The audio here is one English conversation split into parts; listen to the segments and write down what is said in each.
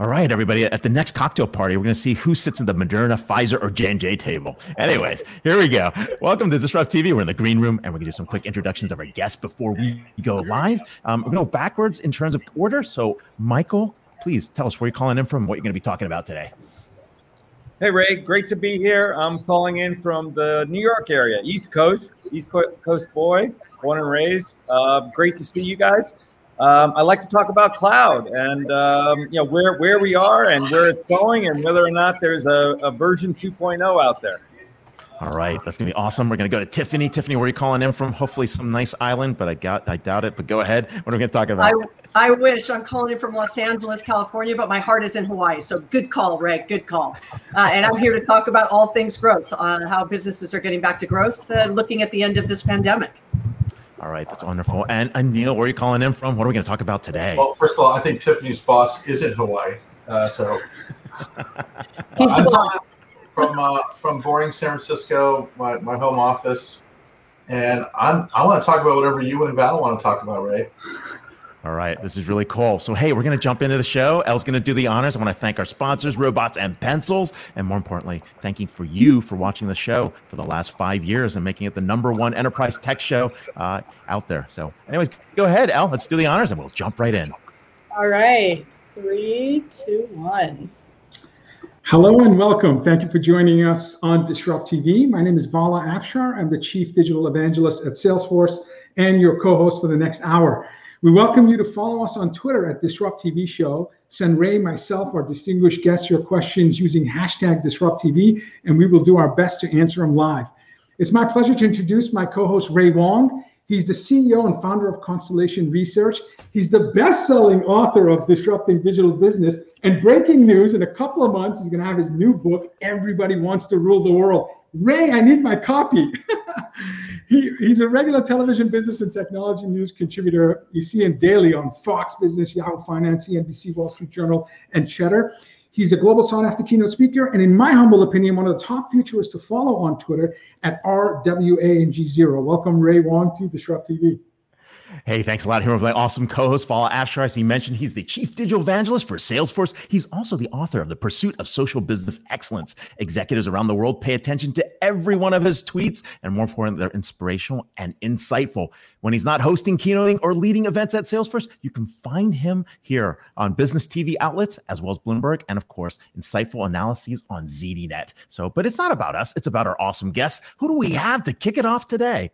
All right, everybody. At the next cocktail party, we're going to see who sits at the Moderna, Pfizer, or J&J table. Anyways, here we go. Welcome to DisrupTV. We're in the green room, and we're going to do some quick introductions of our guests before we go live. Um, we're going to go backwards in terms of order. So, Michael, please tell us where you're calling in from, what you're going to be talking about today. Hey, Ray. Great to be here. I'm calling in from the New York area, East Coast, East Coast boy, born and raised. Uh, great to see you guys. Um, I like to talk about cloud and um, you know where where we are and where it's going and whether or not there's a, a version 2.0 out there. All right, that's gonna be awesome. We're gonna go to Tiffani. Tiffani, where are you calling in from? Hopefully, some nice island, but I got I doubt it. But go ahead. What are we gonna talk about? I, I wish I'm calling in from Los Angeles, California, but my heart is in Hawaii. So good call, Ray. Good call. Uh, and I'm here to talk about all things growth, uh, how businesses are getting back to growth, uh, looking at the end of this pandemic. All right, that's wonderful. And Aneel, where are you calling in from? What are we going to talk about today? Well, first of all, I think Tiffani's boss is in Hawaii, uh, so he's the boss. From uh, from boring San Francisco, my, my home office, and I'm I want to talk about whatever you and Val want to talk about, Ray. All right, this is really cool. So, hey, we're going to jump into the show. Elle's going to do the honors. I want to thank our sponsors, Robots and Pencils, and more importantly, thanking for you for watching the show for the last five years and making it the number one enterprise tech show uh, out there. So, anyways, go ahead, Elle. Let's do the honors, and we'll jump right in. All right, three, two, one. Hello and welcome. Thank you for joining us on DisrupTV. My name is Vala Afshar. I'm the Chief Digital Evangelist at Salesforce and your co-host for the next hour. We welcome you to follow us on Twitter at DisrupTV Show. Send Ray, myself, our distinguished guests your questions using hashtag DisrupTV, and we will do our best to answer them live. It's my pleasure to introduce my co-host Ray Wang. He's the CEO and founder of Constellation Research. He's the best-selling author of Disrupting Digital Business. And breaking news: in a couple of months, he's going to have his new book, Everybody Wants to Rule the World. Ray, I need my copy. he, he's a regular television business and technology news contributor. You see him daily on Fox Business, Yahoo Finance, CNBC, Wall Street Journal, and Cheddar. He's a global sought after keynote speaker, and in my humble opinion, one of the top futurists to follow on Twitter at RWANG0. Welcome, Ray Wang, to DisrupTV. Hey, thanks a lot. Here with my awesome co-host, Vala Afshar. As he mentioned, he's the chief digital evangelist for Salesforce. He's also the author of The Pursuit of Social Business Excellence. Executives around the world pay attention to every one of his tweets, and more importantly, they're inspirational and insightful. When he's not hosting, keynoting, or leading events at Salesforce, you can find him here on business TV outlets as well as Bloomberg, and of course, insightful analyses on ZDNet. So, but it's not about us; it's about our awesome guests. Who do we have to kick it off today?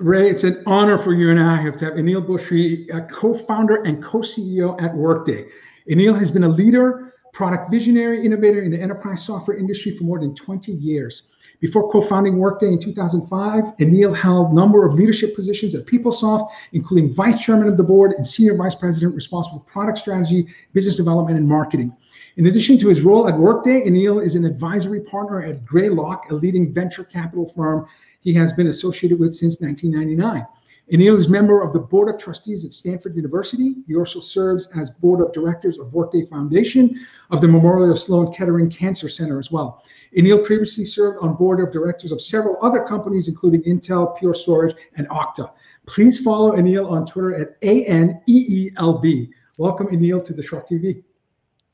Ray, it's an honor for you and I have to have Aneel Bhusri, a co-founder and co-CEO at Workday. Aneel has been a leader, product visionary, innovator in the enterprise software industry for more than 20 years. Before co-founding Workday in 2005, Aneel held a number of leadership positions at PeopleSoft, including vice chairman of the board and senior vice president responsible for product strategy, business development, and marketing. In addition to his role at Workday, Aneel is an advisory partner at Greylock, a leading venture capital firm he has been associated with since 1999. Aneel is a member of the Board of Trustees at Stanford University. He also serves as Board of Directors of Workday Foundation of the Memorial Sloan Kettering Cancer Center as well. Aneel previously served on Board of Directors of several other companies, including Intel, Pure Storage, and Okta. Please follow Aneel on Twitter at A-N-E-E-L-B. Welcome, Aneel, to DisrupTV.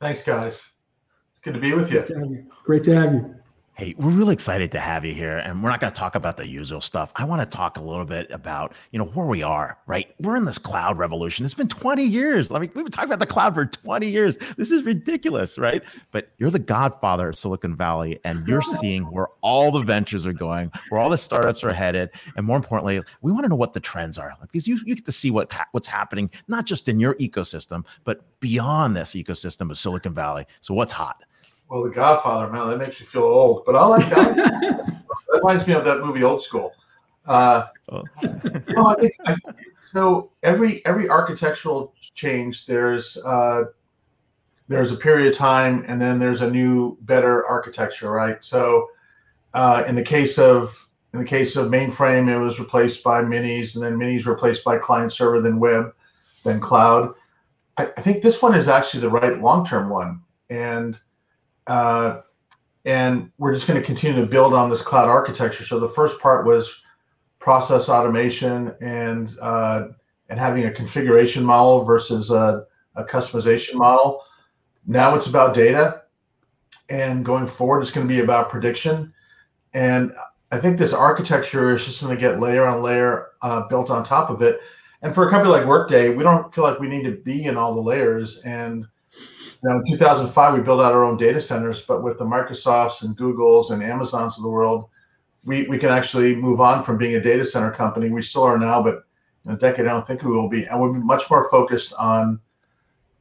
Thanks, guys. It's good to be with you. Great to have you. Great to have you. Hey, we're really excited to have you here, and we're not going to talk about the usual stuff. I want to talk a little bit about, you know, where we are. Right, we're in this cloud revolution. It's been 20 years. I mean, we've been talking about the cloud for 20 years. This is ridiculous, right? But you're the godfather of Silicon Valley, and you're seeing where all the ventures are going, where all the startups are headed, and more importantly, we want to know what the trends are, because you you get to see what what's happening not just in your ecosystem, but beyond this ecosystem of Silicon Valley. So, what's hot? Well, The Godfather, man, that makes you feel old. But I like that. that reminds me of that movie, Old School. Uh, oh. no, I think, I think, so. Every every architectural change, there's uh, there's a period of time, and then there's a new, better architecture, right? So, uh, in the case of in the case of mainframe, it was replaced by minis, and then minis replaced by client server, then web, then cloud. I, I think this one is actually the right long term one, and uh, and we're just going to continue to build on this cloud architecture. So the first part was process automation and uh, and having a configuration model versus a, a, customization model. Now it's about data, and going forward, it's going to be about prediction. And I think this architecture is just going to get layer on layer uh, built on top of it. And for a company like Workday, we don't feel like we need to be in all the layers. And you know, in 2005, we built out our own data centers, but with the Microsofts and Googles and Amazons of the world, we, we can actually move on from being a data center company. We still are now, but in a decade, I don't think we will be. And we'll be much more focused on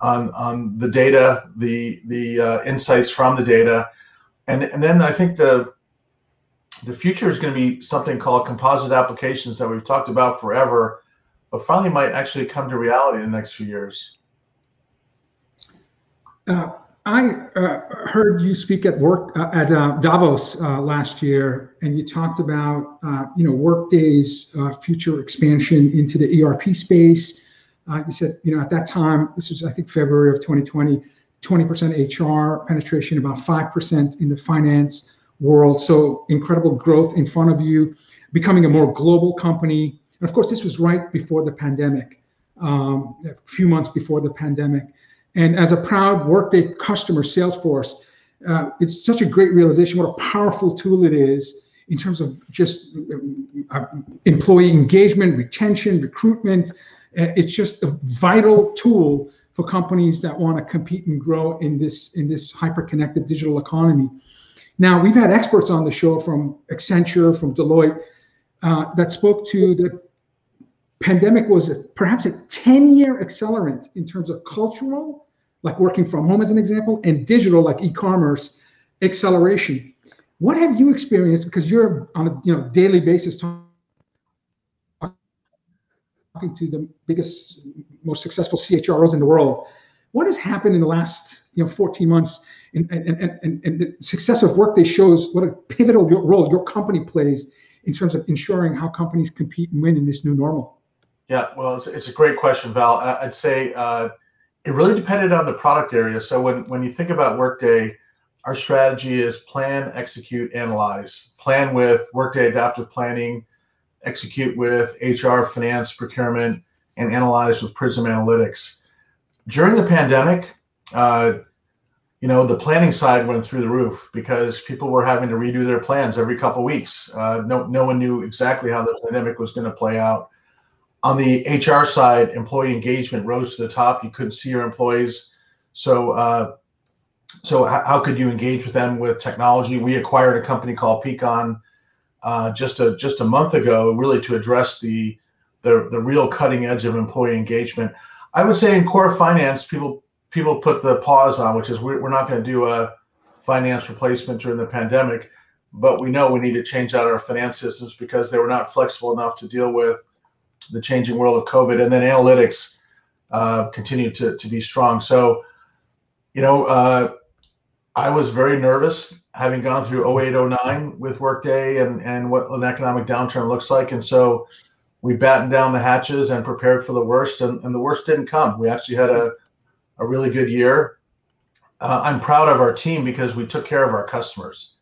on on the data, the the uh, insights from the data, and and then I think the the future is going to be something called composite applications that we've talked about forever, but finally might actually come to reality in the next few years. Uh, I uh, heard you speak at work uh, at uh, Davos uh, last year, and you talked about uh, you know Workday's future expansion into the ERP space. you said you know at that time, this was I think February of 2020, 20% HR penetration, about 5% in the finance world. So incredible growth in front of you, becoming a more global company. And of course, this was right before the pandemic, um, a few months before the pandemic. And as a proud Workday customer, Salesforce, uh, it's such a great realization what a powerful tool it is in terms of just uh, employee engagement, retention, recruitment. Uh, it's just a vital tool for companies that want to compete and grow in this in this hyper-connected digital economy. Now, we've had experts on the show from Accenture, from Deloitte, uh, that spoke to the pandemic was a, perhaps a 10 year accelerant in terms of cultural, like working from home as an example, and digital, like e commerce acceleration. What have you experienced? Because you're on a you know daily basis talking to the biggest, most successful CHROs in the world. What has happened in the last you know 14 months and, and, and, and the success of Workday shows what a pivotal role your company plays in terms of ensuring how companies compete and win in this new normal. Yeah, well, it's, it's a great question, Val. I'd say uh, it really depended on the product area. So when, when you think about Workday, our strategy is plan, execute, analyze. Plan with Workday Adaptive Planning, execute with HR, finance, procurement, and analyze with Prism Analytics. During the pandemic, uh, you know, the planning side went through the roof because people were having to redo their plans every couple weeks. Uh, no, no one knew exactly how the pandemic was going to play out. On the HR side, employee engagement rose to the top. You couldn't see your employees, so uh, so how could you engage with them with technology? We acquired a company called Peakon uh, just a just a month ago, really to address the the the real cutting edge of employee engagement. I would say in core finance, people people put the pause on, which is we're not going to do a finance replacement during the pandemic, but we know we need to change out our finance systems because they were not flexible enough to deal with the changing world of COVID. And then analytics uh, continue to, to be strong. So, you know, uh, I was very nervous having gone through 08, 09 with Workday and, and what an economic downturn looks like. And so we battened down the hatches and prepared for the worst, and, and the worst didn't come. We actually had a a really good year. Uh, I'm proud of our team because we took care of our customers.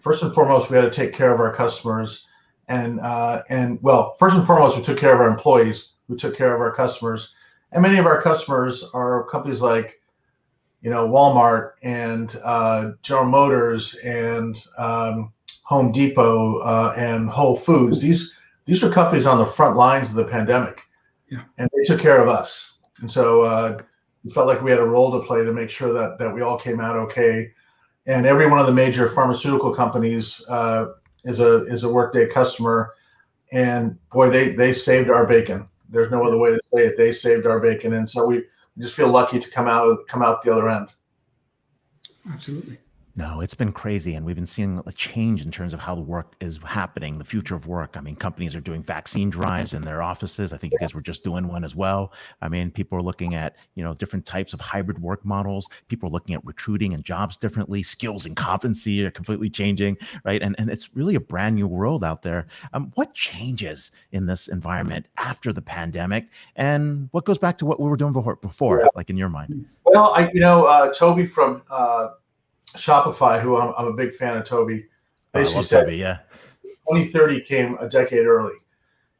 First and foremost, we had to take care of our customers, and uh, and well, first and foremost, we took care of our employees. We took care of our customers, and many of our customers are companies like, you know, Walmart and uh, General Motors and um, Home Depot uh, and Whole Foods. These these were companies on the front lines of the pandemic, yeah. and they took care of us. And so uh, we felt like we had a role to play to make sure that that we all came out okay. And every one of the major pharmaceutical companies uh, is a is a Workday customer, and boy, they they saved our bacon. There's no other way to say it. They saved our bacon, and so we just feel lucky to come out come out the other end. Absolutely. No, it's been crazy. And we've been seeing a change in terms of how the work is happening, the future of work. I mean, companies are doing vaccine drives in their offices. I think you guys were just doing one as well. I mean, people are looking at, you know, different types of hybrid work models. People are looking at recruiting and jobs differently. Skills and competency are completely changing, right? And, and it's really a brand new world out there. Um, what changes in this environment after the pandemic? And what goes back to what we were doing before, before like in your mind? Well, I, you know, uh, Toby from, uh, Shopify, who I'm, I'm a big fan of Toby, oh, basically said Toby, yeah. 2030 came a decade early.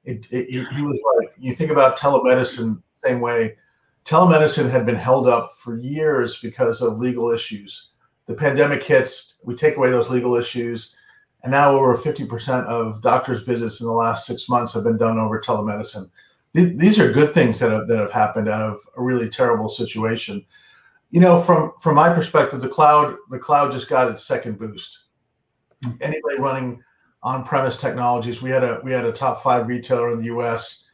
It, it, he was right. You think about telemedicine, same way. telemedicine had been held up for years because of legal issues. The pandemic hits, we take away those legal issues, and now over 50% of doctors' visits in the last six months have been done over telemedicine. These are good things that have, that have happened out of a really terrible situation. You know, from from my perspective, the cloud the cloud just got its second boost. Anybody running on-premise technologies, we had a we had a top five retailer in the U.S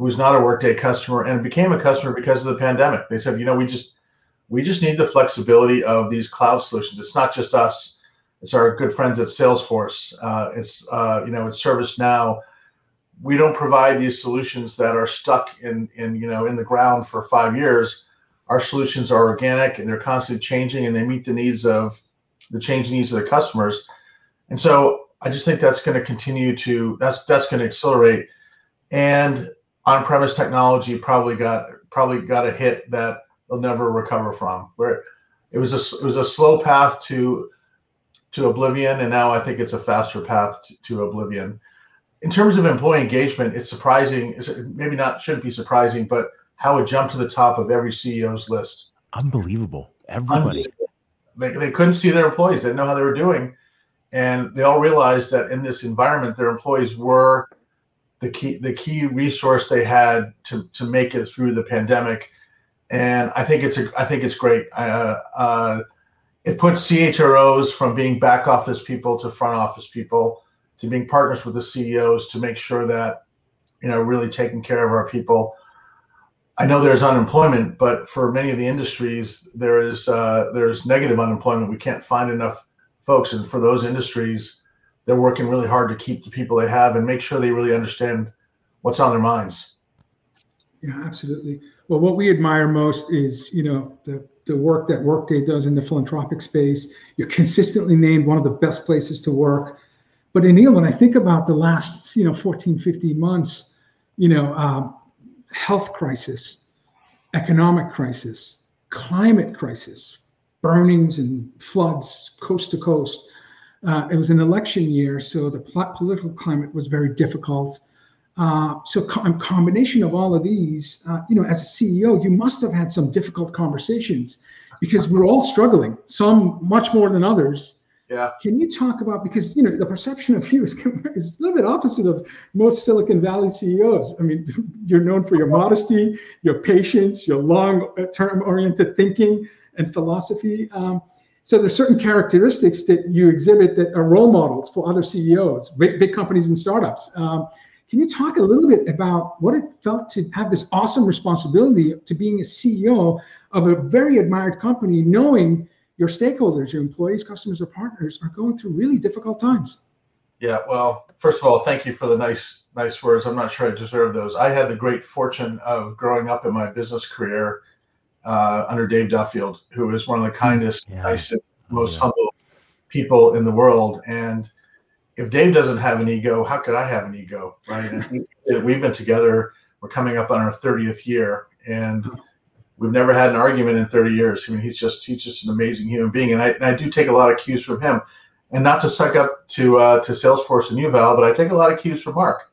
who was not a Workday customer and became a customer because of the pandemic. They said, you know, we just we just need the flexibility of these cloud solutions. It's not just us; it's our good friends at Salesforce. Uh, it's uh, you know, it's ServiceNow. We don't provide these solutions that are stuck in in you know in the ground for five years. Our solutions are organic and they're constantly changing, and they meet the needs of the changing needs of the customers. And so I just think that's going to continue to that's that's going to accelerate. And on-premise technology probably got probably got a hit that they'll never recover from. Where it was a it was a slow path to to oblivion, and now I think it's a faster path to, to oblivion. In terms of employee engagement, it's surprising. It's maybe not shouldn't be surprising, but how it jumped to the top of every CEO's list. Unbelievable! Everybody. Unbelievable. They, they couldn't see their employees. They didn't know how they were doing, and they all realized that in this environment, their employees were the key the key resource they had to to make it through the pandemic, and I think it's a I think it's great. Uh, uh, it puts CHROs from being back office people to front office people to being partners with the CEOs to make sure that you know really taking care of our people. I know there's unemployment, but for many of the industries, there is uh, there's negative unemployment. We can't find enough folks, and for those industries, they're working really hard to keep the people they have and make sure they really understand what's on their minds. Yeah, absolutely. Well, what we admire most is, you know, the, the work that Workday does in the philanthropic space. You're consistently named one of the best places to work. But Aneel, when I think about the last, you know, 14, 15 months, you know, um, health crisis, economic crisis, climate crisis, burnings and floods coast to coast, uh, it was an election year, so the political climate was very difficult. Uh, so, co- a combination of all of these, uh, you know, as a CEO, you must have had some difficult conversations because we're all struggling, some much more than others. Yeah. Can you talk about because you know the perception of you is, is a little bit opposite of most Silicon Valley CEOs. I mean, you're known for your modesty, your patience, your long-term oriented thinking and philosophy. Um, so there's certain characteristics that you exhibit that are role models for other CEOs, big, big companies and startups. Um, can you talk a little bit about what it felt to have this awesome responsibility to being a CEO of a very admired company, knowing your stakeholders, your employees, customers, or partners are going through really difficult times? Yeah, well, first of all, thank you for the nice nice words. I'm not sure I deserve those. I had the great fortune of growing up in my business career uh, under Dave Duffield, who is one of the kindest, yeah. nicest, most yeah. humble people in the world. And if Dave doesn't have an ego, how could I have an ego, right? And we, have been together. We're coming up on our 30th year, and we've never had an argument in 30 years. I mean, he's just he's just an amazing human being, and I, and I do take a lot of cues from him. And not to suck up to uh, to Salesforce and Yuval, but I take a lot of cues from Mark.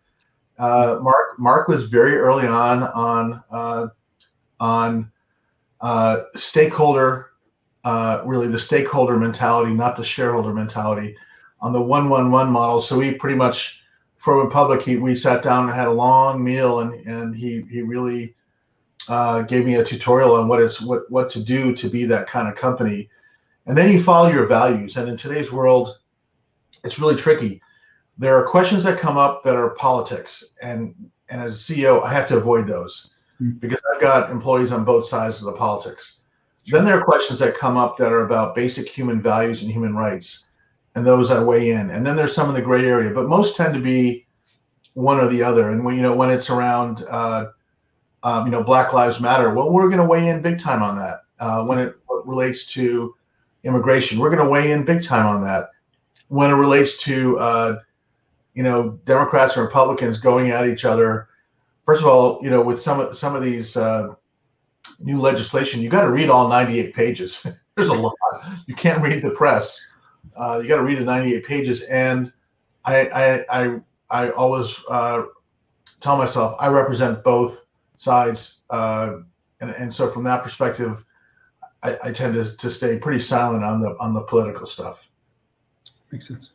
Uh, Mark Mark was very early on on uh, on uh, stakeholder, uh, really the stakeholder mentality, not the shareholder mentality, on the one one one model. So we pretty much, for Republic, he, we sat down and had a long meal, and and he he really uh, gave me a tutorial on what it's what what to do to be that kind of company, and then you follow your values. And in today's world, it's really tricky. There are questions that come up that are politics, and and as a CEO, I have to avoid those Hmm. because I've got employees on both sides of the politics. Then there are questions that come up that are about basic human values and human rights, and those I weigh in. And then there's some in the gray area, but most tend to be one or the other. And when you know when it's around, uh, um, you know, Black Lives Matter, well, we're going to weigh in big time on that. Uh, when it relates to immigration, we're going to weigh in big time on that. When it relates to, uh, you know, Democrats and Republicans going at each other first of all, you know, with some of some of these uh, new legislation, you got to read all 98 pages. There's a lot. You can't read the press. Uh, you got to read the 98 pages. And I I I, I always uh, tell myself I represent both sides uh, and and so from that perspective, I, I tend to, to stay pretty silent on the on the political stuff. Makes sense.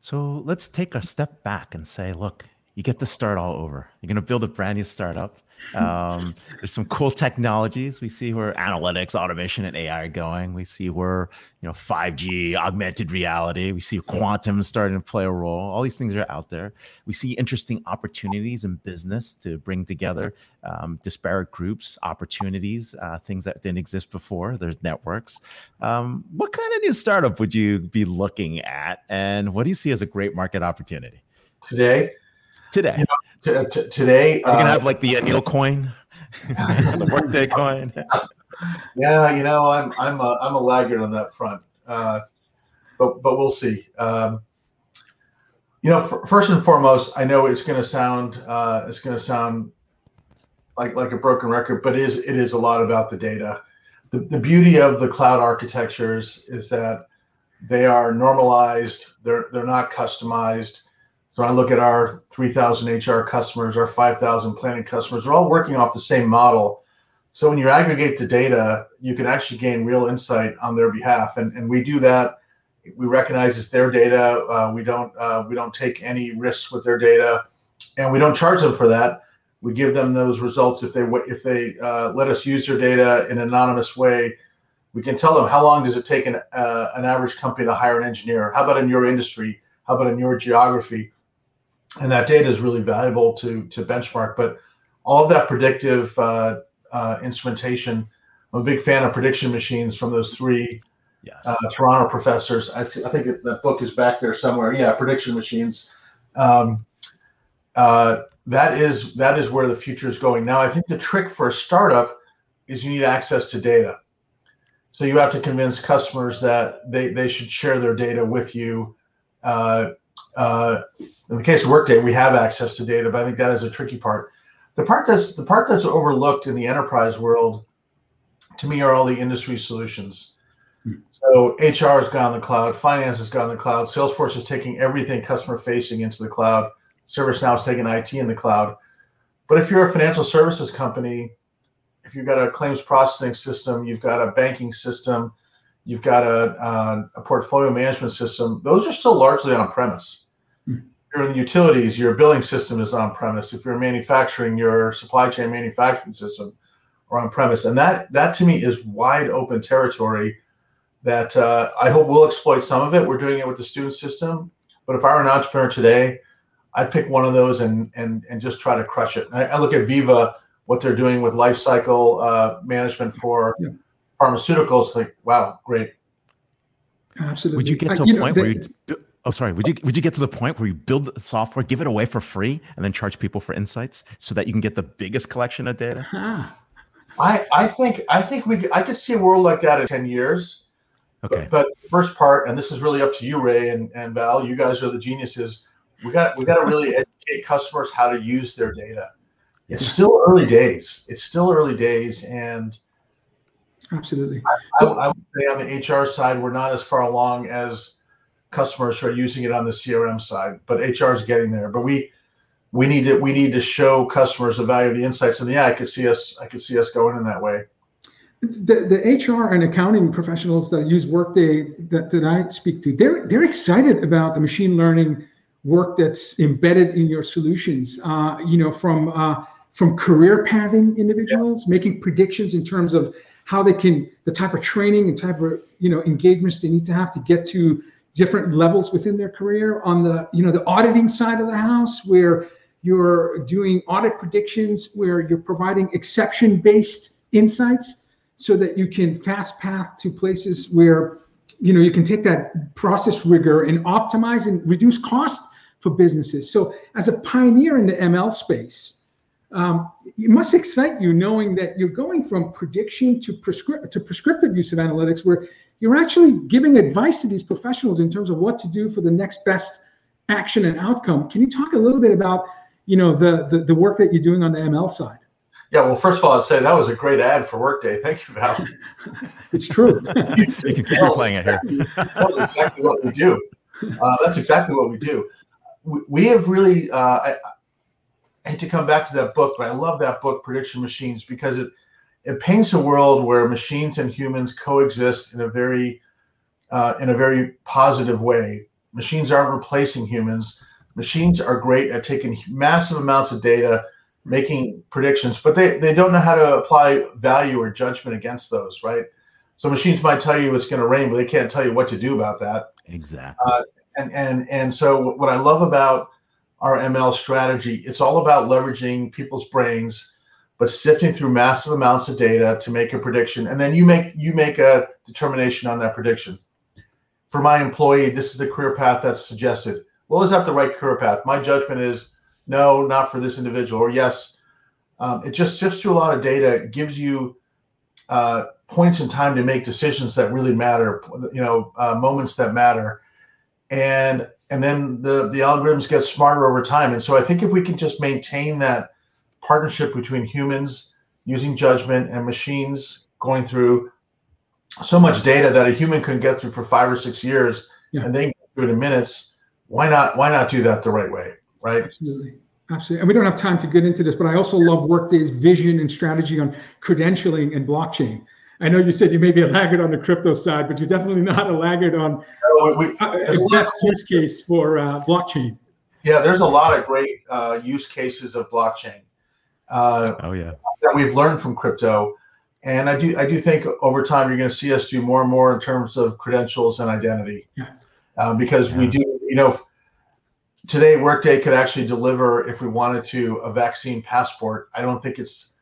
So let's take a step back and say, look, you get to start all over. You're going to build a brand new startup. Um, there's some cool technologies. We see where analytics, automation, and AI are going. We see where you know 5G, augmented reality. We see quantum starting to play a role. All these things are out there. We see interesting opportunities in business to bring together um, disparate groups, opportunities, uh, things that didn't exist before. There's networks. Um, what kind of new startup would you be looking at, and what do you see as a great market opportunity today? Today. You know, t- t- today, gonna uh, have like the Aneel coin, the Workday coin. yeah, you know, I'm I'm a, I'm a laggard on that front, uh, but but we'll see. Um, you know, f- first and foremost, I know it's going to sound uh, it's going to sound like like a broken record, but it is it is a lot about the data. The, the beauty of the cloud architectures is that they are normalized. They're they're not customized. So I look at our 3,000 HR customers, our 5,000 planning customers, they're all working off the same model. So when you aggregate the data, you can actually gain real insight on their behalf, and, and we do that. We recognize it's their data. Uh, we don't uh, we don't take any risks with their data, and we don't charge them for that. We give them those results if they if they uh, let us use their data in an anonymous way. We can tell them how long does it take an uh, an average company to hire an engineer. How about in your industry? How about in your geography? And that data is really valuable to to benchmark. But all of that predictive uh, uh, instrumentation, I'm a big fan of prediction machines from those three yes. uh, Toronto professors. I, th- I think it, that book is back there somewhere. Yeah, prediction machines. Um, uh, that is that is where the future is going. Now, I think the trick for a startup is you need access to data. So you have to convince customers that they, they should share their data with you. Uh, uh, in the case of Workday, we have access to data, but I think that is a tricky part. The part that's the part that's overlooked in the enterprise world, to me, are all the industry solutions. Hmm. So HR has gone to the cloud, finance has gone to the cloud, Salesforce is taking everything customer facing into the cloud, ServiceNow is taking IT in the cloud. But if you're a financial services company, if you've got a claims processing system, you've got a banking system, you've got a, a, a portfolio management system, those are still largely on premise you're in the utilities, your billing system is on premise. If you're manufacturing, your supply chain manufacturing system are on premise, and that that to me is wide open territory. That uh, I hope we'll exploit some of it. We're doing it with the student system, but if I were an entrepreneur today, I'd pick one of those and and and just try to crush it. I, I, look at Veeva, what they're doing with life cycle uh, management for yeah. pharmaceuticals. Like, wow, great. Absolutely. Would you get to a point know, where you Oh, sorry. Would you would you get to the point where you build the software, give it away for free, and then charge people for insights so that you can get the biggest collection of data? Uh-huh. I I think I think we I could see a world like that in ten years. Okay. But, but first part, and this is really up to you, Ray and, and Val. You guys are the geniuses. We got we got to really educate customers how to use their data. It's still early days. It's still early days, and absolutely. I, I, I would say on the HR side, we're not as far along as customers who are using it on the CRM side, but HR is getting there. But we we need to we need to show customers the value of the insights. And yeah, I could see us I could see us going in that way. The, the HR and accounting professionals that use Workday that, that I speak to, they're they're excited about the machine learning work that's embedded in your solutions. Uh, you know, from uh, from career pathing individuals, yeah. making predictions in terms of how they can the type of training and type of you know engagements they need to have to get to different levels within their career. On the you know the auditing side of the house where you're doing audit predictions where you're providing exception based insights so that you can fast path to places where you know you can take that process rigor and optimize and reduce cost for businesses. So as a pioneer in the ml space um, it must excite you knowing that you're going from prediction to, prescri- to prescriptive use of analytics where you're actually giving advice to these professionals in terms of what to do for the next best action and outcome. Can you talk a little bit about, you know, the the, the work that you're doing on the ML side? Yeah, well, first of all, I'd say that was a great ad for Workday. Thank you, Val. it's true. you can keep playing it here. that's exactly what we do. Uh, that's exactly what we do. We, we have really, uh, I, I hate to come back to that book, but I love that book, Prediction Machines, because it it paints a world where machines and humans coexist in a very uh, in a very positive way. Machines aren't replacing humans. Machines are great at taking massive amounts of data, making predictions, but they, they don't know how to apply value or judgment against those, right? So machines might tell you it's going to rain, but they can't tell you what to do about that. Exactly. Uh, and and and so what I love about our ML strategy, it's all about leveraging people's brains but sifting through massive amounts of data to make a prediction and then you make you make a determination on that prediction. For my employee this is the career path that's suggested. Well is that the right career path? My judgment is no not for this individual or yes. Um, it just sifts through a lot of data gives you uh, points in time to make decisions that really matter you know uh, moments that matter. And and then the the algorithms get smarter over time. And so i think if we can just maintain that partnership between humans using judgment and machines going through so much data that a human couldn't get through for five or six years yeah. and then do it in minutes why not why not do that the right way right absolutely absolutely and we don't have time to get into this but i also love workday's vision and strategy on credentialing and blockchain I know you said you may be a laggard on the crypto side, but you're definitely not a laggard on no, we, uh, best use case for uh, blockchain. Yeah, there's a lot of great uh, use cases of blockchain. Uh, oh yeah, that we've learned from crypto, and I do I do think over time you're going to see us do more and more in terms of credentials and identity, yeah. uh, because yeah. we do you know today Workday could actually deliver if we wanted to a vaccine passport. I don't think it's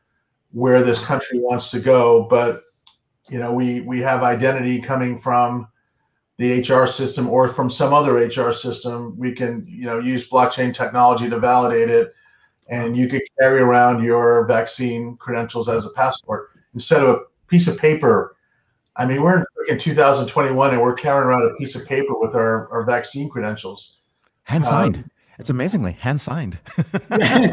where this country wants to go, but you know we we have identity coming from the HR system or from some other HR system. We can you know use blockchain technology to validate it and you could carry around your vaccine credentials as a passport instead of a piece of paper. I mean, we're in 2021 and we're carrying around a piece of paper with our, our vaccine credentials. Hand signed. Um, it's amazingly hand signed. yeah,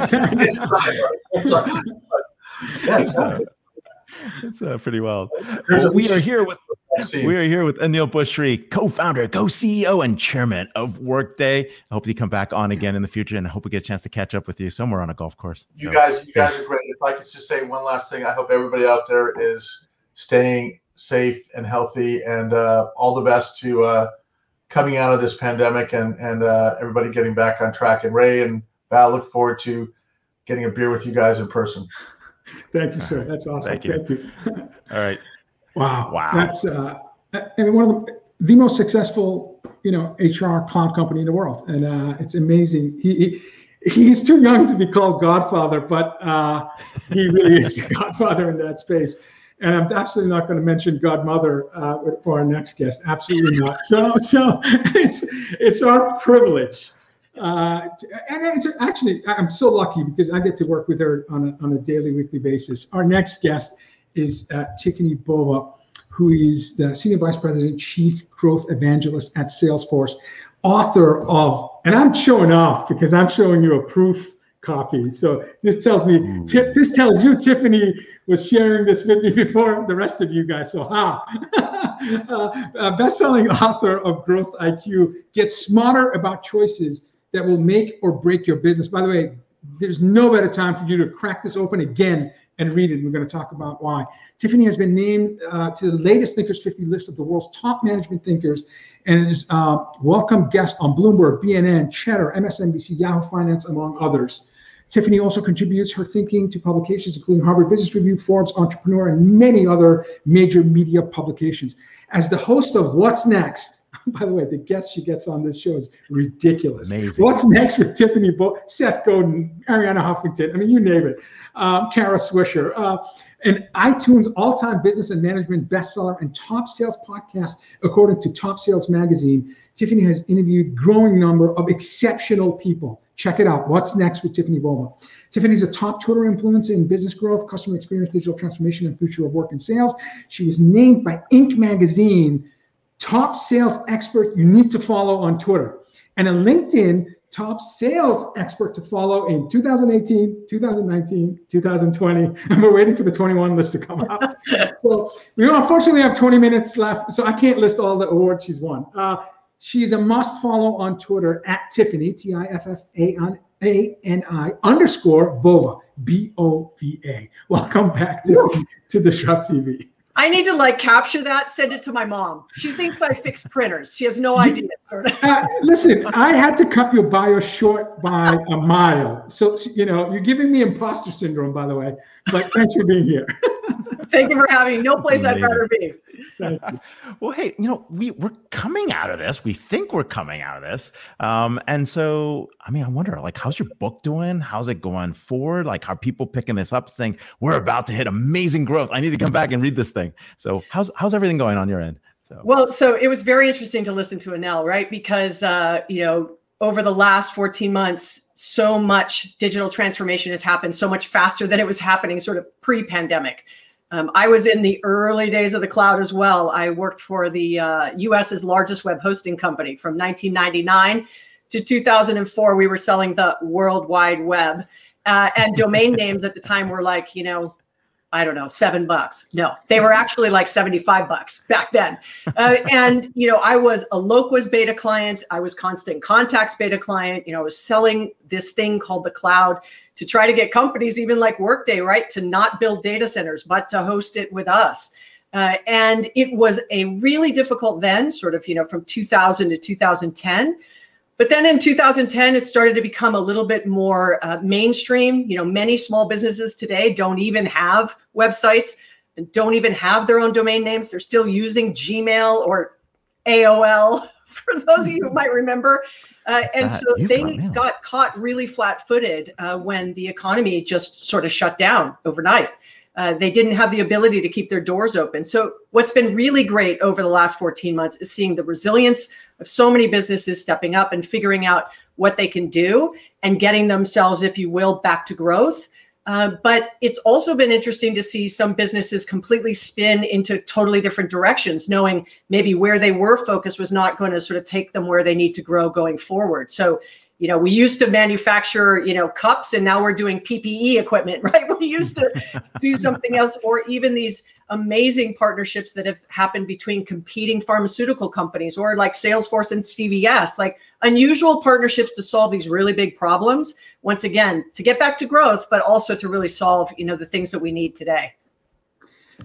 it's uh, pretty wild. Well, we are here with we are here with Aneel Bhusri, co-founder, co-CEO, and chairman of Workday. I hope you come back on again in the future, and I hope we get a chance to catch up with you somewhere on a golf course. You so, guys, you guys are great. If I could just say one last thing, I hope everybody out there is staying safe and healthy, and uh, all the best to uh, coming out of this pandemic, and and uh, everybody getting back on track. And Ray and Val, look forward to getting a beer with you guys in person. Thank you, sir. That's awesome. Thank you. Thank you. All right. Wow. Wow. That's uh, I mean, one of the, the most successful, you know, HR cloud company in the world, and uh, it's amazing. He, he he's too young to be called Godfather, but uh, he really is Godfather in that space. And I'm absolutely not going to mention Godmother uh, for our next guest. Absolutely not. So, so it's it's our privilege uh, and it's actually, I'm so lucky because I get to work with her on a, on a daily, weekly basis. Our next guest is uh, Tiffani Bova, who is the Senior Vice President, Chief Growth Evangelist at Salesforce, author of, and I'm showing off because I'm showing you a proof copy. So this tells me, t- this tells you Tiffani was sharing this with me before the rest of you guys. So ha, uh, best-selling author of Growth IQ, get smarter about choices that will make or break your business. By the way, there's no better time for you to crack this open again and read it. We're going to talk about why. Tiffani has been named uh, to the latest Thinkers 50 list of the world's top management thinkers and is a uh, welcome guest on Bloomberg, BNN, Cheddar, MSNBC, Yahoo Finance, among others. Tiffani also contributes her thinking to publications including Harvard Business Review, Forbes, Entrepreneur, and many other major media publications. As the host of What's Next, By the way, the guests she gets on this show is ridiculous. Amazing. What's next with Tiffani Bo- Seth Godin, Arianna Huffington? I mean, you name it. Um, Kara Swisher, uh, an iTunes all-time business and management bestseller and top sales podcast, according to Top Sales Magazine. Tiffani has interviewed growing number of exceptional people. Check it out. What's next with Tiffani Bova? Tiffani's a top Twitter influencer in business growth, customer experience, digital transformation, and future of work and sales. She was named by Inc. magazine top sales expert you need to follow on Twitter, and a LinkedIn top sales expert to follow in 2018, 2019, 2020. And we're waiting for the 21 list to come out. so we unfortunately have 20 minutes left. So I can't list all the awards she's won. Uh, she's a must follow on Twitter at Tiffani, T I F F A A N I underscore Bova, B O V A. Welcome back to, to DisrupTV. I need to like capture that, send it to my mom. She thinks I fix printers. She has no idea. Sort of. Uh, listen, I had to cut your bio short by a mile. So, you know, you're giving me imposter syndrome, by the way. But thanks for being here. Thank you for having me. No place I'd rather be. well, hey, you know, we we're coming out of this. We think we're coming out of this. Um, and so, I mean, I wonder, like, how's your book doing? How's it going forward? Like, are people picking this up, saying we're about to hit amazing growth? I need to come back and read this thing. So, how's how's everything going on your end? So, well, so it was very interesting to listen to Aneel, right? Because uh, you know, over the last 14 months, so much digital transformation has happened so much faster than it was happening sort of pre-pandemic. Um, I was in the early days of the cloud as well. I worked for the uh, US's largest web hosting company from 1999 to 2004. We were selling the World Wide Web, uh, and domain names at the time were like, you know, I don't know, seven bucks. No, they were actually like 75 bucks back then. Uh, and, you know, I was a Eloqua's beta client. I was Constant Contact's beta client. You know, I was selling this thing called the cloud to try to get companies, even like Workday, right, to not build data centers, but to host it with us. Uh, and it was a really difficult then, sort of, you know, from 2000 to 2010. But then in 2010, it started to become a little bit more uh, mainstream. You know, many small businesses today don't even have websites and don't even have their own domain names. They're still using Gmail or AOL, for those of you who might remember. Uh, and so they got caught really flat footed uh, when the economy just sort of shut down overnight. Uh, they didn't have the ability to keep their doors open. So, what's been really great over the last 14 months is seeing the resilience of so many businesses stepping up and figuring out what they can do and getting themselves, if you will, back to growth. Uh, but it's also been interesting to see some businesses completely spin into totally different directions, knowing maybe where they were focused was not going to sort of take them where they need to grow going forward. So you know we used to manufacture you know cups and now we're doing ppe equipment right we used to do something else or even these amazing partnerships that have happened between competing pharmaceutical companies or like salesforce and cvs like unusual partnerships to solve these really big problems once again to get back to growth but also to really solve you know the things that we need today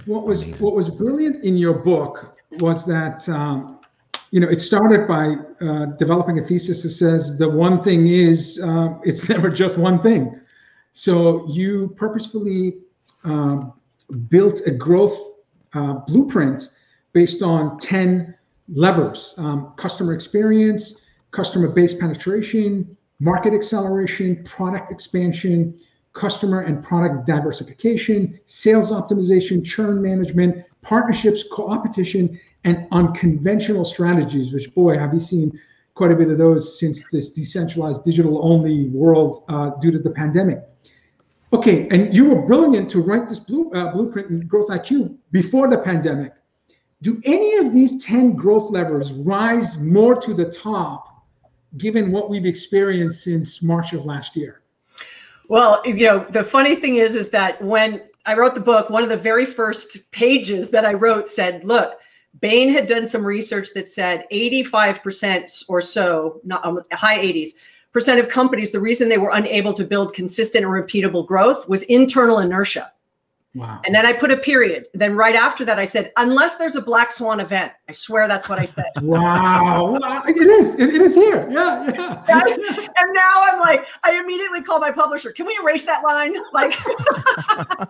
what was what was brilliant in your book was that um, you know, it started by uh, developing a thesis that says the one thing is uh, it's never just one thing. So you purposefully um, built a growth uh, blueprint based on 10 levers um, customer experience, customer base penetration, market acceleration, product expansion, customer and product diversification, sales optimization, churn management, partnerships, co-opetition, and unconventional strategies, which, boy, have you seen quite a bit of those since this decentralized digital only world uh, due to the pandemic. Okay, and you were brilliant to write this blue, uh, blueprint in Growth IQ before the pandemic. Do any of these 10 growth levers rise more to the top given what we've experienced since March of last year? Well, you know, the funny thing is, is that when I wrote the book, one of the very first pages that I wrote said, look, Bain had done some research that said 85% or so, not um, high 80s percent of companies, the reason they were unable to build consistent and repeatable growth was internal inertia. Wow. And then I put a period. Then right after that, I said, unless there's a black swan event. I swear that's what I said. wow. It is. It, it is here. Yeah. Yeah. and now I'm like, I immediately call my publisher. Can we erase that line? Like,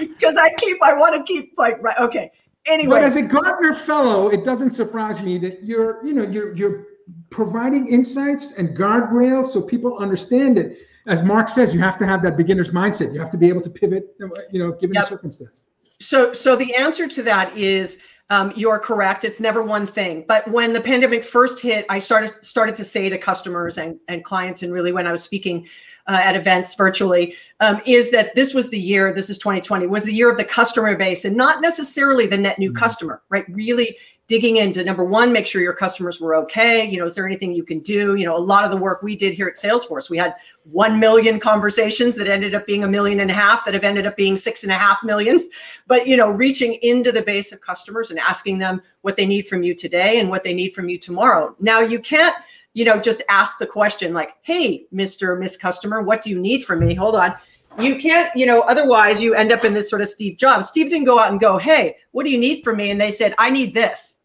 because I keep, I want to keep like, right. Okay anyway. But as a Gartner fellow, it doesn't surprise me that you're, you know, you're you're providing insights and guardrails so people understand it. As Mark says, you have to have that beginner's mindset. You have to be able to pivot, you know, given yep. the circumstance. So, so the answer to that is um, you're correct. It's never one thing. But when the pandemic first hit, I started started to say to customers and, and clients, and really when I was speaking uh, at events virtually um, is that this was the year, this is 2020, was the year of the customer base and not necessarily the net new mm-hmm. customer, right? Really digging into number one, make sure your customers were okay. You know, is there anything you can do? You know, a lot of the work we did here at Salesforce, we had 1 million conversations that ended up being a million and a half, that have ended up being six and a half million. But, you know, reaching into the base of customers and asking them what they need from you today and what they need from you tomorrow. Now, you can't you know, just ask the question like, hey, Mr. Miss Customer, what do you need from me? Hold on. You can't, you know, otherwise you end up in this sort of Steve Jobs. Steve didn't go out and go, hey, what do you need from me? And they said, I need this.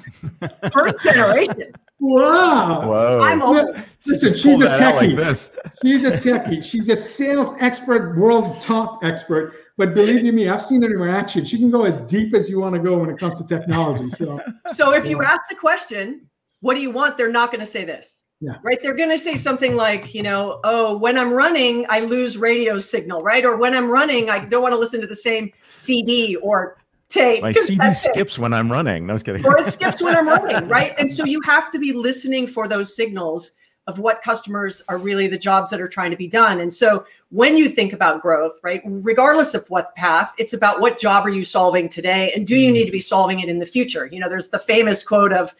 First generation. Wow. Whoa. I'm old. Listen, Just she's a that techie. like this. She's a techie. She's a sales expert, world top expert. But believe you me, I've seen her in action. She can go as deep as you want to go when it comes to technology. So So if you ask the question, what do you want? They're not going to say this. Yeah. Right. They're going to say something like, you know, oh, when I'm running, I lose radio signal, right? Or when I'm running, I don't want to listen to the same CD or tape. My CD that's it. skips when I'm running. No, I was kidding. or it skips when I'm running, right? And so you have to be listening for those signals of what customers are really the jobs that are trying to be done. And so when you think about growth, right, regardless of what path, it's about what job are you solving today and do you mm. need to be solving it in the future? You know, there's the famous quote of,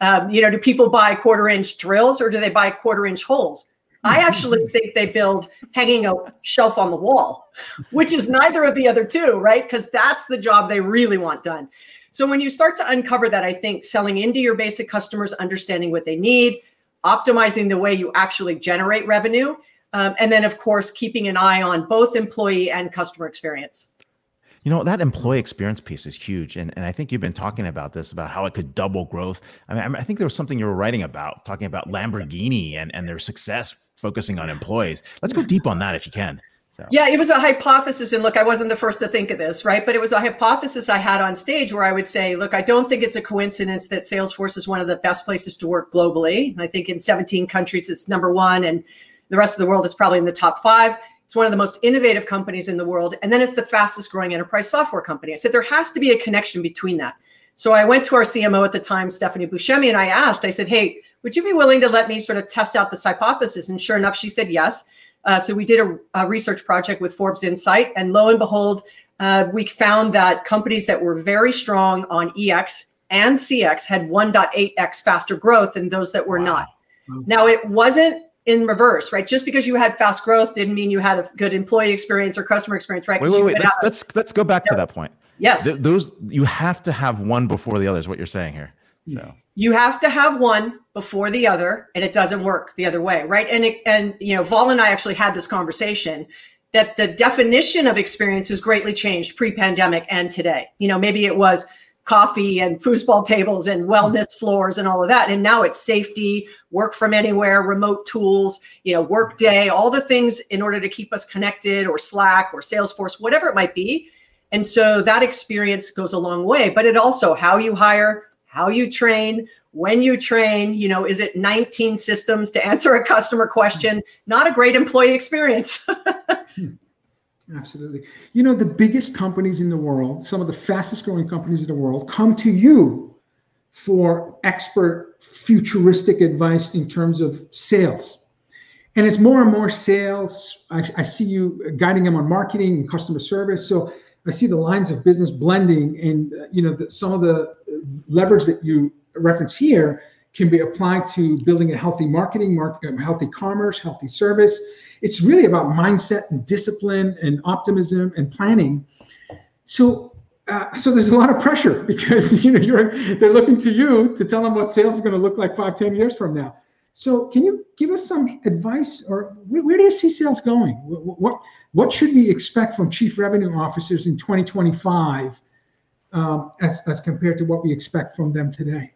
um, you know, do people buy quarter inch drills or do they buy quarter inch holes? I actually think they build hanging a shelf on the wall, which is neither of the other two, right? Because that's the job they really want done. So when you start to uncover that, I think selling into your basic customers, understanding what they need, optimizing the way you actually generate revenue, um, and then of course keeping an eye on both employee and customer experience. You know, that employee experience piece is huge. And, and I think you've been talking about this, about how it could double growth. I mean, I think there was something you were writing about, talking about Lamborghini and, and their success focusing on employees. Let's go deep on that if you can. So. Yeah, it was a hypothesis. And look, I wasn't the first to think of this, right? But it was a hypothesis I had on stage where I would say, look, I don't think it's a coincidence that Salesforce is one of the best places to work globally. I think in 17 countries, it's number one. And the rest of the world is probably in the top five. It's one of the most innovative companies in the world. And then it's the fastest growing enterprise software company. I said there has to be a connection between that. So I went to our CMO at the time, Stephanie Buscemi, and I asked, I said, hey, would you be willing to let me sort of test out this hypothesis? And sure enough, she said yes. Uh, so we did a, a, research project with Forbes Insight, and lo and behold, uh, we found that companies that were very strong on EX and CX had 1.8x faster growth than those that were wow. not. Now it wasn't in reverse, right? Just because you had fast growth didn't mean you had a good employee experience or customer experience, right? Wait, wait, wait. Let's, a, let's, let's go back to that point. Yes. Th- those you have to have one before the other is what you're saying here. Hmm. So you have to have one before the other, and it doesn't work the other way, right? And it, and you know, Val and I actually had this conversation that the definition of experience has greatly changed pre-pandemic and today. You know, maybe it was coffee and foosball tables and wellness floors and all of that. And now it's safety, work from anywhere, remote tools, you know, Workday, all the things in order to keep us connected or Slack or Salesforce, whatever it might be. And so that experience goes a long way, but it also how you hire, how you train, when you train, you know, is it 19 systems to answer a customer question? Not a great employee experience. Hmm. Absolutely. You know, the biggest companies in the world, some of the fastest growing companies in the world, come to you for expert futuristic advice in terms of sales. And it's more and more sales. I, I see you guiding them on marketing and customer service. So I see the lines of business blending, and uh, you know, the, some of the leverage that you reference here can be applied to building a healthy marketing, mark, healthy commerce, healthy service. It's really about mindset and discipline and optimism and planning. So, uh, so there's a lot of pressure because you know you're they're looking to you to tell them what sales is going to look like five, ten years from now. So, can you give us some advice, or where, where do you see sales going? What, what what should we expect from chief revenue officers in 2025 um, as as compared to what we expect from them today?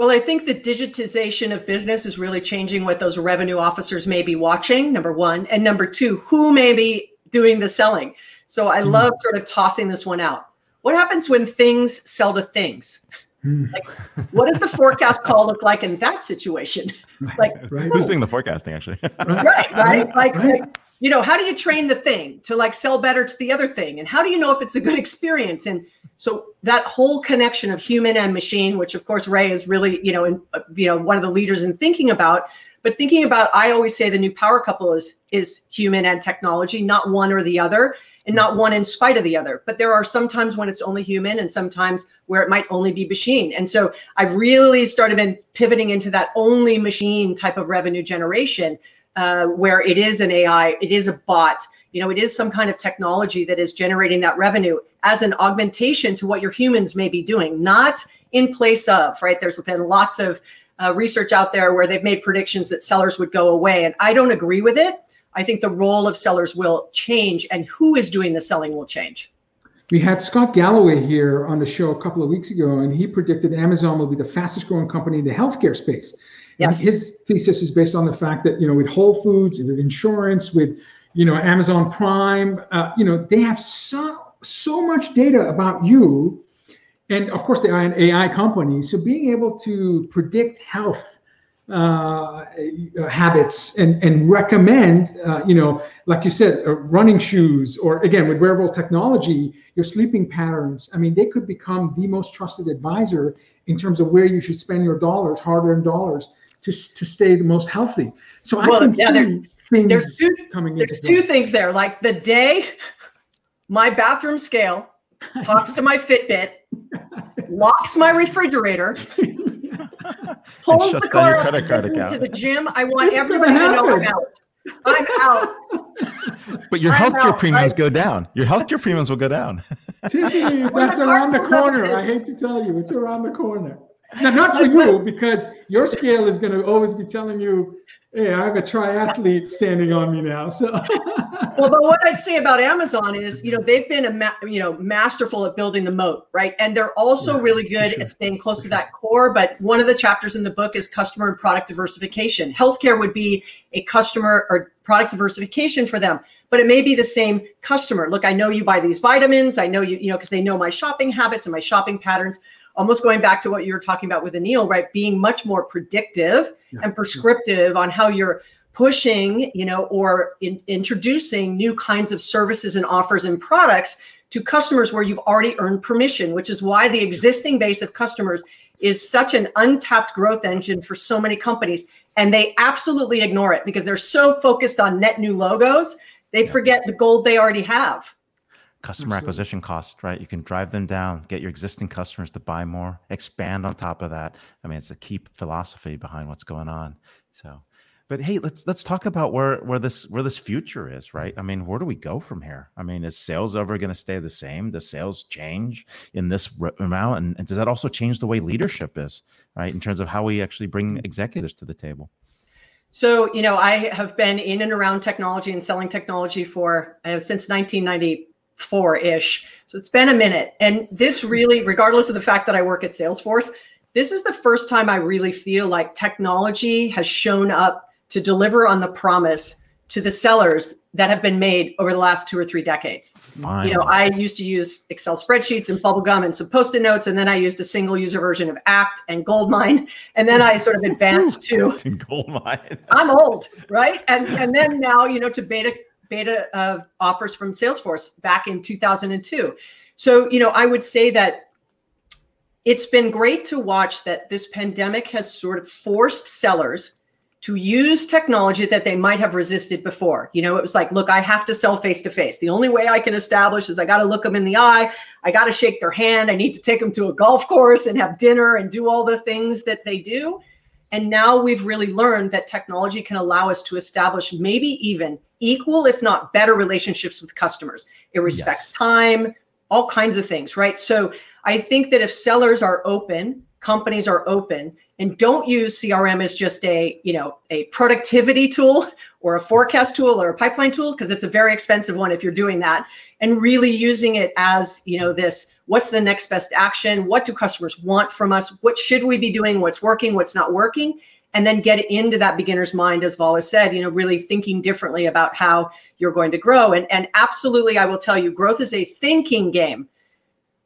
Well, I think the digitization of business is really changing what those revenue officers may be watching, number one. And number two, who may be doing the selling. So I mm. love sort of tossing this one out. What happens when things sell to things? Mm. Like, what does the forecast call look like in that situation? Like, right. who's doing the forecasting actually? right, right. right. Like, right. like, you know, how do you train the thing to like sell better to the other thing? And how do you know if it's a good experience? And so that whole connection of human and machine, which of course Ray is really, you know, in, you know, one of the leaders in thinking about, but thinking about, I always say the new power couple is is human and technology, not one or the other, and not one in spite of the other. But there are sometimes when it's only human, and sometimes where it might only be machine. And so I've really started been pivoting into that only machine type of revenue generation uh, where it is an AI, it is a bot, you know, it is some kind of technology that is generating that revenue as an augmentation to what your humans may be doing, not in place of, right? There's been lots of uh, research out there where they've made predictions that sellers would go away, and I don't agree with it. I think the role of sellers will change, and who is doing the selling will change. We had Scott Galloway here on the show a couple of weeks ago, and he predicted Amazon will be the fastest growing company in the healthcare space. Yes. And his thesis is based on the fact that you know with Whole Foods, with insurance, with you know Amazon Prime, uh, you know they have so so much data about you, and of course they are an AI company. So being able to predict health uh, habits and and recommend uh, you know like you said uh, running shoes or again with wearable technology your sleeping patterns i mean they could become the most trusted advisor in terms of where you should spend your dollars hard-earned dollars to, to stay the most healthy so well, i can yeah, see there, things there's two, coming there's two things there like the day my bathroom scale talks to my fitbit locks my refrigerator pulls the car up to, to the gym. I want everybody to know I'm out. I'm out. But your I'm healthcare out, premiums right? go down. Your healthcare premiums will go down. Tiffani, that's around the corner. I hate to tell you, it's around the corner. Now, not for you, because your scale is going to always be telling you hey, I have a triathlete standing on me now. So, well, but what I'd say about Amazon is, you know, they've been a ma- you know masterful at building the moat, right? And they're also yeah, really good sure. at staying close for to sure. that core. But one of the chapters in the book is customer and product diversification. Healthcare would be a customer or product diversification for them but it may be the same customer. Look, I know you buy these vitamins. I know you, you know, because they know my shopping habits and my shopping patterns almost going back to what you were talking about with Aneel, right? Being much more predictive yeah. and prescriptive on how you're pushing, you know, or in, introducing new kinds of services and offers and products to customers where you've already earned permission, which is why the existing base of customers is such an untapped growth engine for so many companies. And they absolutely ignore it because they're so focused on net new logos, they yeah. forget the gold they already have customer acquisition cost, right? You can drive them down, get your existing customers to buy more, expand on top of that. I mean, it's a key philosophy behind what's going on. So, but hey, let's let's talk about where where this where this future is, right? I mean, where do we go from here? I mean, is sales ever going to stay the same? Does sales change in this amount, and, and does that also change the way leadership is, right, in terms of how we actually bring executives to the table? So, you know, I have been in and around technology and selling technology for uh, since 1990 four ish. So it's been a minute. And this really, regardless of the fact that I work at Salesforce, this is the first time I really feel like technology has shown up to deliver on the promise to the sellers that have been made over the last two or three decades. Fine. You know, I used to use Excel spreadsheets and bubblegum and some post-it notes, and then I used a single user version of Act and Goldmine, and then I sort of advanced to Goldmine. I'm old, right? And and then now, you know, to beta beta of offers from Salesforce back in 2002. So, you know, I would say that it's been great to watch that this pandemic has sort of forced sellers to use technology that they might have resisted before. You know, it was like, look, I have to sell face to face. The only way I can establish is I got to look them in the eye. I got to shake their hand. I need to take them to a golf course and have dinner and do all the things that they do. And now we've really learned that technology can allow us to establish maybe even equal, if not better, relationships with customers. It respects yes. time, all kinds of things, right? So I think that if sellers are open, companies are open, and don't use CRM as just a, you know, a productivity tool or a forecast tool or a pipeline tool, because it's a very expensive one if you're doing that, and really using it as, you know, this what's the next best action? What do customers want from us? What should we be doing? What's working? What's not working? And then get into that beginner's mind as Vala said you know really thinking differently about how you're going to grow. And and absolutely i will tell you growth is a thinking game.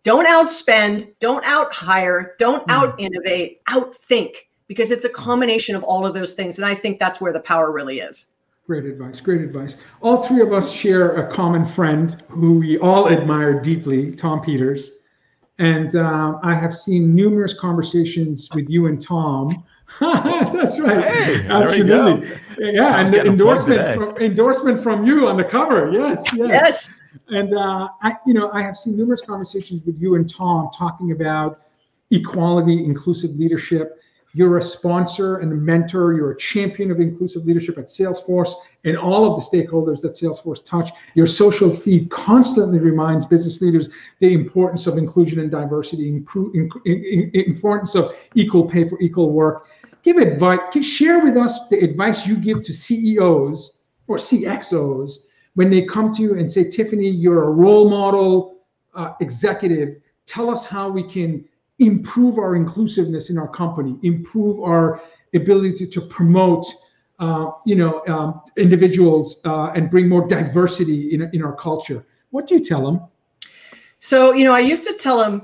Don't outspend don't out hire don't mm. out innovate out think because it's a combination of all of those things. And i think that's where the power really is. Great advice great advice. All three of us share a common friend who we all admire deeply tom peters. And uh, i have seen numerous conversations with you and tom That's right. Hey, Absolutely. Yeah, and the endorsement from, endorsement from you on the cover. Yes, yes. Yes. And uh, I, you know, I have seen numerous conversations with you and Tom talking about equality, inclusive leadership. You're a sponsor and a mentor. You're a champion of inclusive leadership at Salesforce and all of the stakeholders that Salesforce touch. Your social feed constantly reminds business leaders the importance of inclusion and diversity, importance of equal pay for equal work give advice, give, share with us the advice you give to CEOs or CXOs when they come to you and say, Tiffani, you're a role model uh, executive. Tell us how we can improve our inclusiveness in our company, improve our ability to, to promote, uh, you know, um, individuals uh, and bring more diversity in, in our culture. What do you tell them? So, you know, I used to tell them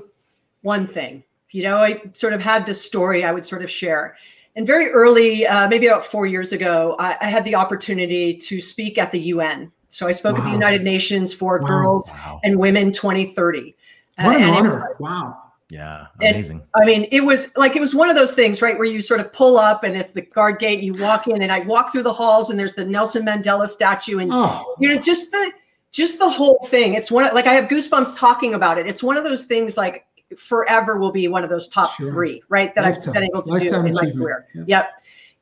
one thing. You know, I sort of had this story I would sort of share. And very early, uh, maybe about four years ago, I, I, had the opportunity to speak at the UN. So I spoke wow. at the United Nations for wow. Girls wow. and Women 2030. What an honor. It, wow. Yeah, amazing. And, I mean, it was like it was one of those things, right, where you sort of pull up and it's the guard gate, you walk in, and I walk through the halls, and there's the Nelson Mandela statue, and oh. you know, just the just the whole thing. It's one like I have goosebumps talking about it. It's one of those things like forever will be one of those top sure. three, right? That Lifetime. I've been able to Lifetime do in my career. Yeah. Yep.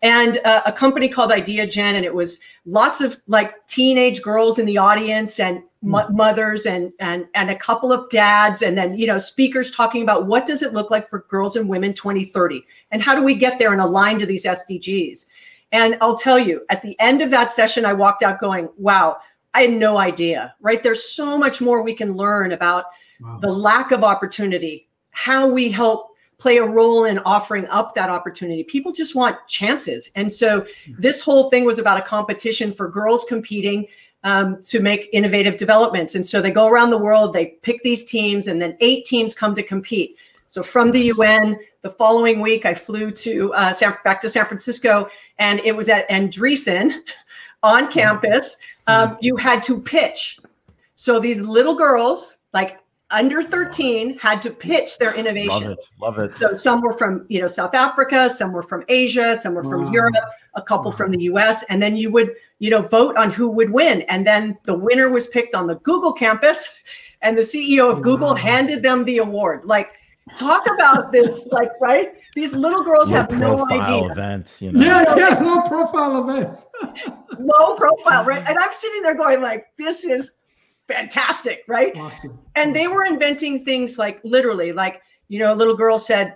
And uh, a company called Idea Gen, and it was lots of like teenage girls in the audience and mm. mothers and and and a couple of dads, and then you know speakers talking about what does it look like for girls and women 2030, and how do we get there and align to these SDGs. And I'll tell you, at the end of that session, I walked out going, "Wow, I had no idea." Right? There's so much more we can learn about wow. the lack of opportunity, how we help play a role in offering up that opportunity. People just want chances. And so hmm. this whole thing was about a competition for girls competing um, to make innovative developments. And so they go around the world, they pick these teams, and then eight teams come to compete. So from the UN, the following week, I flew to uh, San, back to San Francisco, and it was at Andreessen on campus. Um, hmm. you had to pitch. So these little girls, like under 13 had to pitch their innovation. Love it. Love it. So some were from, you know, South Africa, some were from Asia, some were from wow. Europe, a couple wow. from the US. And then you would, you know, vote on who would win. And then the winner was picked on the Google campus and the CEO of wow. Google handed them the award. Like, talk about this, like, right? These little girls low have no idea. Event, you know? Yeah, yeah, low profile events low profile, right? And I'm sitting there going, like, this is fantastic, right? Awesome. And they were inventing things like literally, like, you know, a little girl said,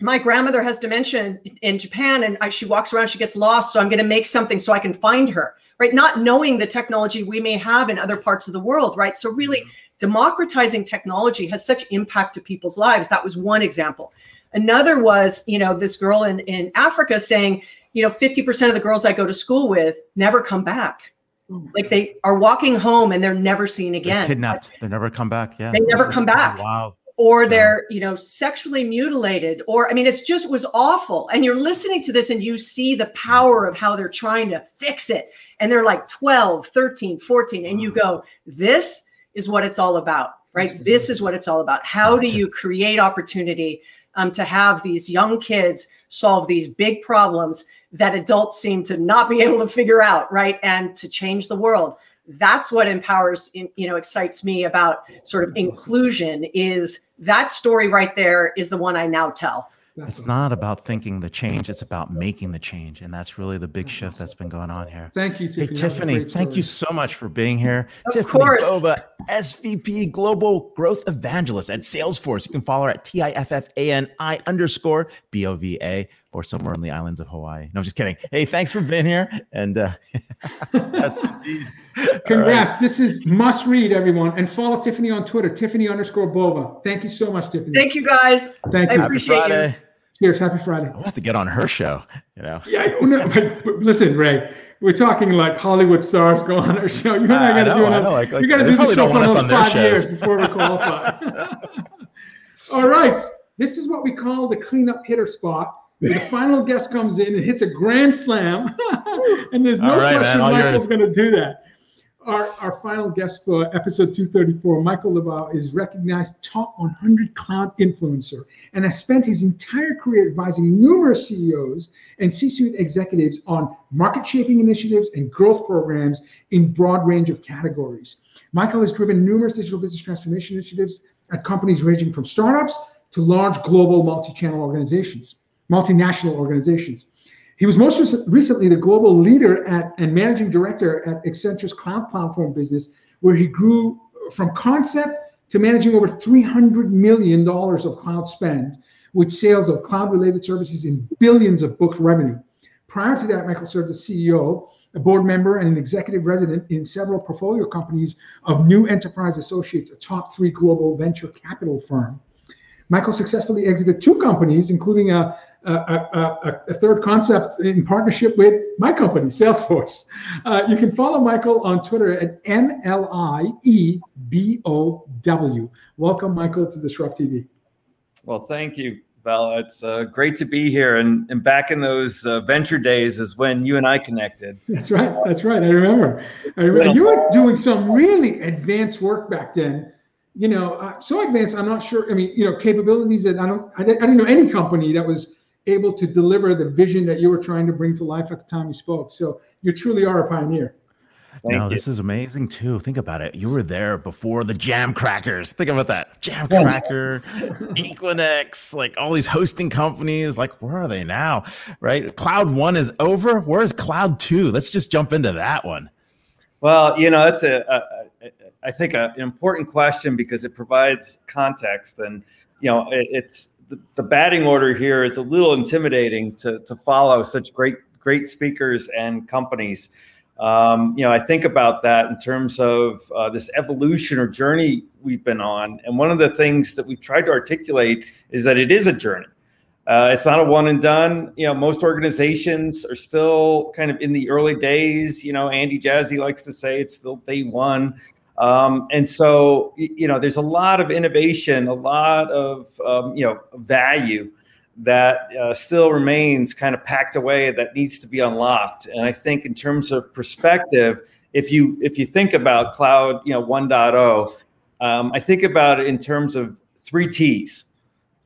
my grandmother has dementia in Japan and I, she walks around, she gets lost. So I'm going to make something so I can find her, right? Not knowing the technology we may have in other parts of the world, right? So really mm-hmm. democratizing technology has such impact to people's lives. That was one example. Another was, you know, this girl in, in Africa saying, you know, 50% of the girls I go to school with never come back like they are walking home and they're never seen again. They're kidnapped. They never come back. Yeah. They never come back. Wow. Or they're, you know, sexually mutilated. Or I mean, it's just was awful. And you're listening to this and you see the power of how they're trying to fix it. And they're like 12, 13, 14. And you go, this is what it's all about, right? This is what it's all about. How do you create opportunity um, to have these young kids solve these big problems that adults seem to not be able to figure out, right? And to change the world. That's what empowers, you know, excites me about sort of inclusion is that story right there is the one I now tell. It's not about thinking the change, it's about making the change. And that's really the big shift that's been going on here. Thank you, Tiffani. Hey, Tiffani, thank you so much for being here. Of Tiffani course. Bova, SVP Global Growth Evangelist at Salesforce. You can follow her at T I F F A N I underscore B O V A or somewhere on the islands of Hawaii. No, I'm just kidding. Hey, thanks for being here. And uh, yes. Congrats. Right. This is must read, everyone. And follow Tiffani on Twitter, Tiffani underscore Bova. Thank you so much, Tiffani. Thank you, guys. Thank you. I appreciate you. Cheers. Happy Friday. I'll have to get on her show, you know. Yeah, no, but, but listen, Ray, we're talking like Hollywood stars go on our show. You and I, I got to do another, like, like, you got to do the show for another five years before we qualify. All right. This is what we call the cleanup hitter spot. The final guest comes in and hits a grand slam, and there's no right, question man, Michael's going to do that. Our, our final guest for episode 234, Michael Liebow, is recognized top 100 cloud influencer and has spent his entire career advising numerous CEOs and C-suite executives on market shaping initiatives and growth programs in broad range of categories. Michael has driven numerous digital business transformation initiatives at companies ranging from startups to large global multi-channel organizations, multinational organizations. He was most recently the global leader at and managing director at Accenture's cloud platform business, where he grew from concept to managing over $300 million of cloud spend with sales of cloud related services in billions of booked revenue. Prior to that, Michael served as CEO, a board member, and an executive resident in several portfolio companies of New Enterprise Associates, a top three global venture capital firm. Michael successfully exited two companies, including a, a, a, a third concept in partnership with my company, Salesforce. Uh, you can follow Michael on Twitter at MLIEBOW. Welcome, Michael, to DisrupTV. Well, thank you. Val. It's uh, great to be here. And, and back in those uh, venture days is when you and I connected. That's right. That's right. I remember. I remember. You were doing some really advanced work back then. You know, uh, so advanced. I'm not sure. I mean, you know, capabilities that I don't. I, I didn't know any company that was able to deliver the vision that you were trying to bring to life at the time you spoke. So you truly are a pioneer. Thank no, you. this is amazing too. Think about it. You were there before the Jamcrackers. Think about that. Jamcracker, Equinix, like all these hosting companies. Like, where are they now? Right? Cloud one is over. Where's Cloud two? Let's just jump into that one. Well, you know, that's a, a I think a, an important question because it provides context, and you know, it, it's the, the batting order here is a little intimidating to to follow such great great speakers and companies um, you know, I think about that in terms of uh, this evolution or journey we've been on. And one of the things that we've tried to articulate is that it is a journey. Uh, it's not a one and done. You know, most organizations are still kind of in the early days. You know, Andy Jassy likes to say it's still day one. Um, and so, you know, there's a lot of innovation, a lot of, um, you know, value that uh, still remains kind of packed away that needs to be unlocked. And I think in terms of perspective, if you if you think about cloud, you know, 1.0, um, I think about it in terms of three T's.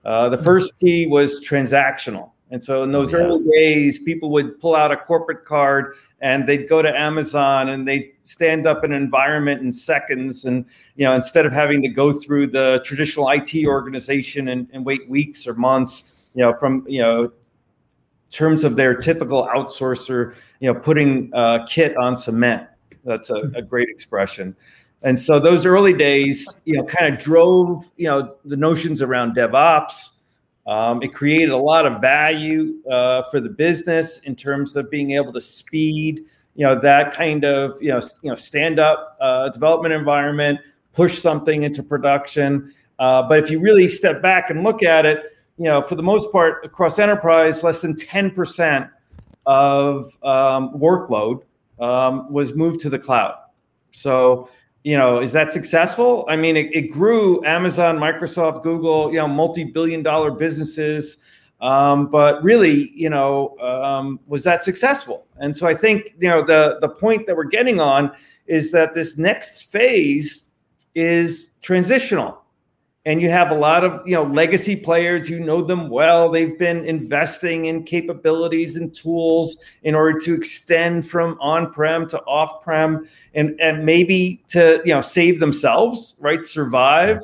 Uh, the first T was transactional. And so in those early days, people would pull out a corporate card and they'd go to Amazon and they'd stand up an environment in seconds. And, you know, instead of having to go through the traditional IT organization and, and wait weeks or months, you know, from you know terms of their typical outsourcer, you know, putting uh, kit on cement. That's a, a, great expression. And so those early days, you know, kind of drove, you know, the notions around DevOps. Um, it created a lot of value uh, for the business in terms of being able to speed, you know, that kind of, you know, you know, stand up uh, development environment, push something into production. Uh, but if you really step back and look at it, you know, for the most part, across enterprise, less than 10% of um, workload um, was moved to the cloud. So, you know, is that successful? I mean, it, it grew Amazon, Microsoft, Google, you know, multi billion dollar businesses. Um, but really, you know, um, was that successful? And so I think, you know, the, the point that we're getting on is that this next phase is transitional and you have a lot of you know legacy players who know them well. They've been investing in capabilities and tools in order to extend from on-prem to off-prem and and maybe to you know save themselves right? Survive.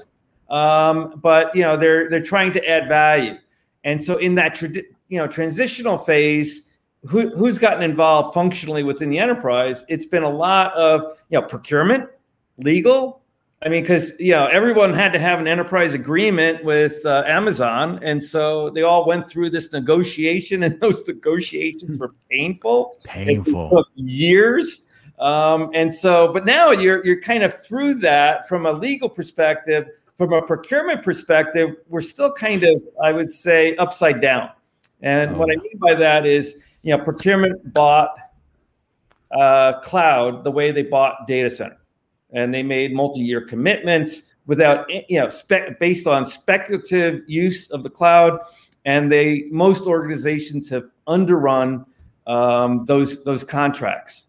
Um, but you know they're they're trying to add value. And so in that tradi- you know transitional phase who, who's gotten involved functionally within the enterprise? It's been a lot of you know procurement legal I mean, because you know everyone had to have an enterprise agreement with uh, Amazon, and so they all went through this negotiation, and those negotiations were painful. Painful. took years, um, and so, but now you're you're kind of through that from a legal perspective. From a procurement perspective, we're still kind of, I would say, upside down. And oh. what I mean by that is, you know, procurement bought uh, cloud the way they bought data center and they made multi-year commitments without you know based on speculative use of the cloud. And they most organizations have underrun um, those those contracts.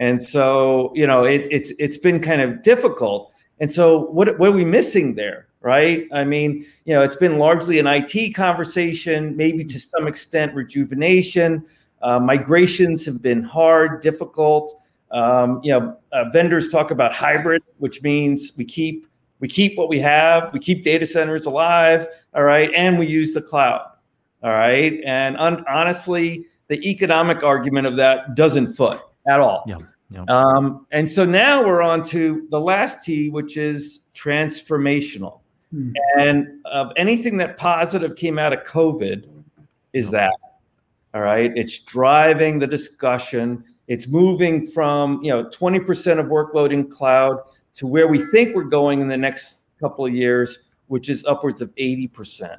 And so you know it, it's it's been kind of difficult. And so what what are we missing there right? I mean you know it's been largely an it conversation maybe to some extent rejuvenation. Uh, migrations have been hard difficult um, you know, uh, vendors talk about hybrid, which means we keep we keep what we have, we keep data centers alive, all right, and we use the cloud, all right. And un- honestly, the economic argument of that doesn't foot at all. Yeah. Yep. Um, and so now we're on to the last T, which is transformational. Hmm. And uh, anything that positive came out of COVID is that. All right. It's driving the discussion. It's moving from, you know, 20% of workload in cloud to where we think we're going in the next couple of years, which is upwards of 80%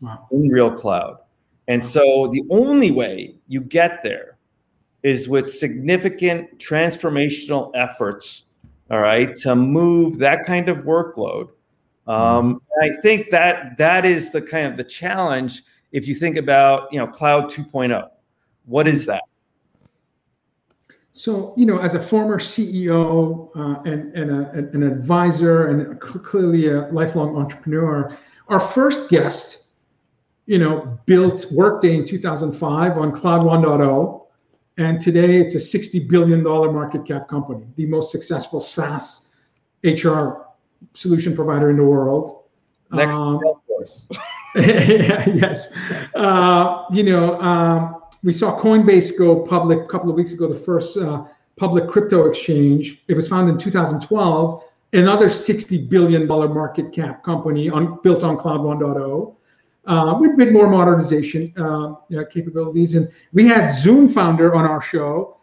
wow. in real cloud. And so the only way you get there is with significant transformational efforts, all right, to move that kind of workload. Um, I think that that is the kind of the challenge if you think about you know cloud 2.0. What is that? So, you know, as a former CEO uh, and, and a, an advisor and clearly a lifelong entrepreneur, our first guest, you know, built Workday in 2005 on Cloud 1.0. And today it's a $60 billion market cap company, the most successful SaaS HR solution provider in the world. Next um, Salesforce. yes. Uh, you know, um, we saw Coinbase go public a couple of weeks ago, the first uh, public crypto exchange. It was founded in 2012. Another $60 billion market cap company on, built on Cloud 1.0 uh, with a bit more modernization uh, capabilities. And we had Zoom founder on our show.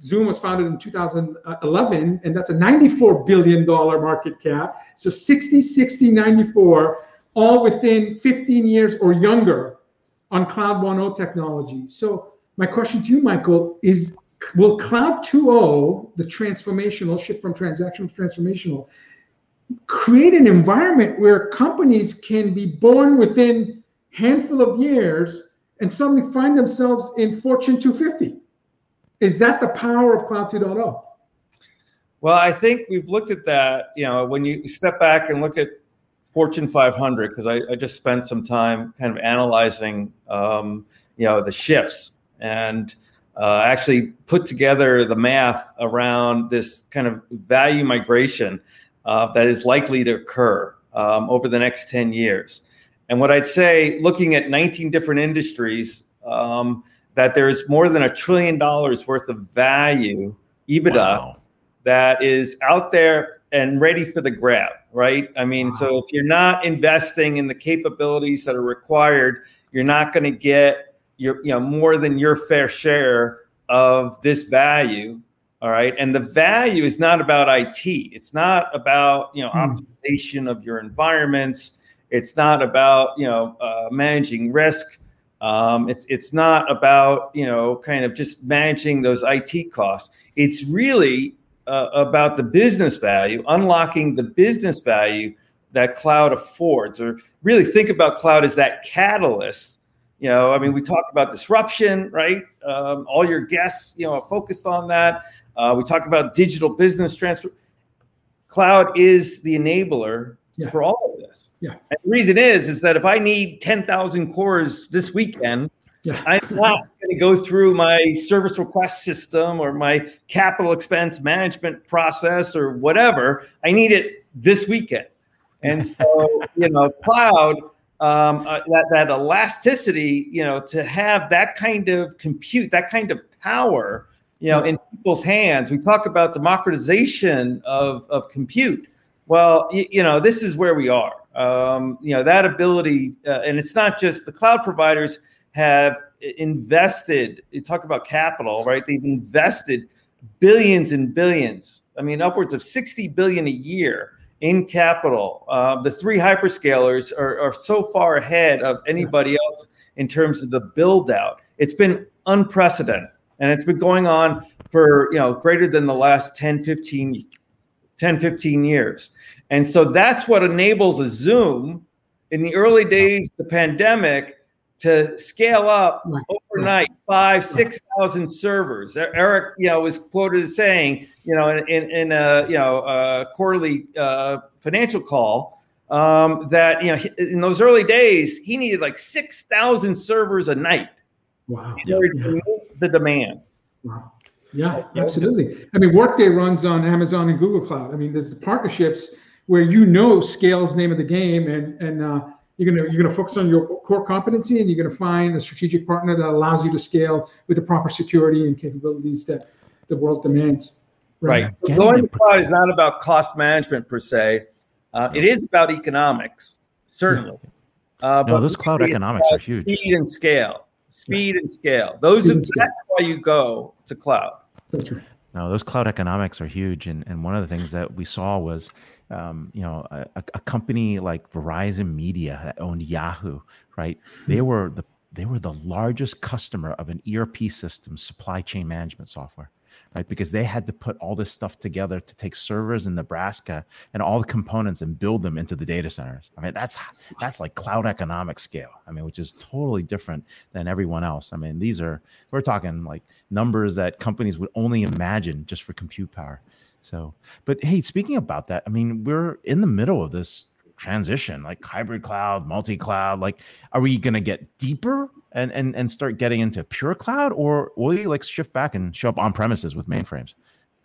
Zoom was founded in 2011, and that's a $94 billion market cap. So 60, 60, 94, all within 15 years or younger on Cloud 1.0 technology. So my question to you, Michael, is will Cloud 2.0, the transformational shift from transactional to transformational, create an environment where companies can be born within handful of years and suddenly find themselves in Fortune 250? Is that the power of Cloud 2.0? Well, I think we've looked at that. You know, when you step back and look at Fortune 500 because I, I, just spent some time kind of analyzing, um, you know, the shifts and uh, actually put together the math around this kind of value migration uh, that is likely to occur um, over the next 10 years. And what I'd say, looking at 19 different industries, um, that there's more than a trillion dollars worth of value, EBITDA, wow. that is out there and ready for the grab, right? I mean, wow. so if you're not investing in the capabilities that are required, you're not going to get your, you know, more than your fair share of this value. All right. And the value is not about IT. It's not about, you know, hmm. optimization of your environments. It's not about, you know, uh, managing risk. Um, it's it's not about you know kind of just managing those IT costs. It's really uh, about the business value, unlocking the business value that cloud affords, or really think about cloud as that catalyst. You know, I mean, we talk about disruption, right? Um, all your guests, you know, are focused on that. Uh, we talk about digital business transfer. Cloud is the enabler yeah. for all of this. Yeah. And the reason is, is that if I need 10,000 cores this weekend, yeah. I'm not going to go through my service request system or my capital expense management process or whatever. I need it this weekend. And so, you know, cloud, um, uh, that, that elasticity, you know, to have that kind of compute, that kind of power, you know, in people's hands. We talk about democratization of, of compute. Well, you, you know, this is where we are. Um, you know, that ability, uh, and it's not just the cloud providers – have invested you talk about capital right? They've invested billions and billions i mean upwards of 60 billion a year in capital. Uh, the three hyperscalers are, are so far ahead of anybody else in terms of the build out it's been unprecedented and it's been going on for you know greater than the last 10 15 10 15 years. And so that's what enables a zoom. In the early days of the pandemic to scale up overnight five, six thousand servers. Eric, you know, was quoted as saying, you know, in, in a you know a quarterly uh, financial call um, that you know in those early days he needed like six thousand servers a night. Wow. In order to meet the demand. Wow. Yeah, absolutely. I mean, Workday runs on Amazon and Google Cloud. I mean, there's the partnerships where you know scale's name of the game, and and uh, you're gonna you're gonna focus on your core competency, and you're gonna find a strategic partner that allows you to scale with the proper security and capabilities that the world demands. Right. So going to cloud is not about cost management per se. Uh, it is about economics, certainly. Uh, no, those cloud economics are huge. Speed and scale. Speed and scale. Those are, that's why you go to cloud. That's right. No, those cloud economics are huge, and and one of the things that we saw was, um, you know, a, a company like Verizon Media that owned Yahoo, right? They hmm. were the they were the largest customer of an ERP system, supply chain management software right? Because they had to put all this stuff together to take servers in Nebraska and all the components and build them into the data centers. I mean, that's that's like cloud economic scale. I mean, which is totally different than everyone else. I mean, these are we're talking like numbers that companies would only imagine just for compute power. So, but hey, speaking about that, I mean, we're in the middle of this transition like hybrid cloud multi-cloud like are we going to get deeper and and and start getting into pure cloud or will you like shift back and show up on premises with mainframes?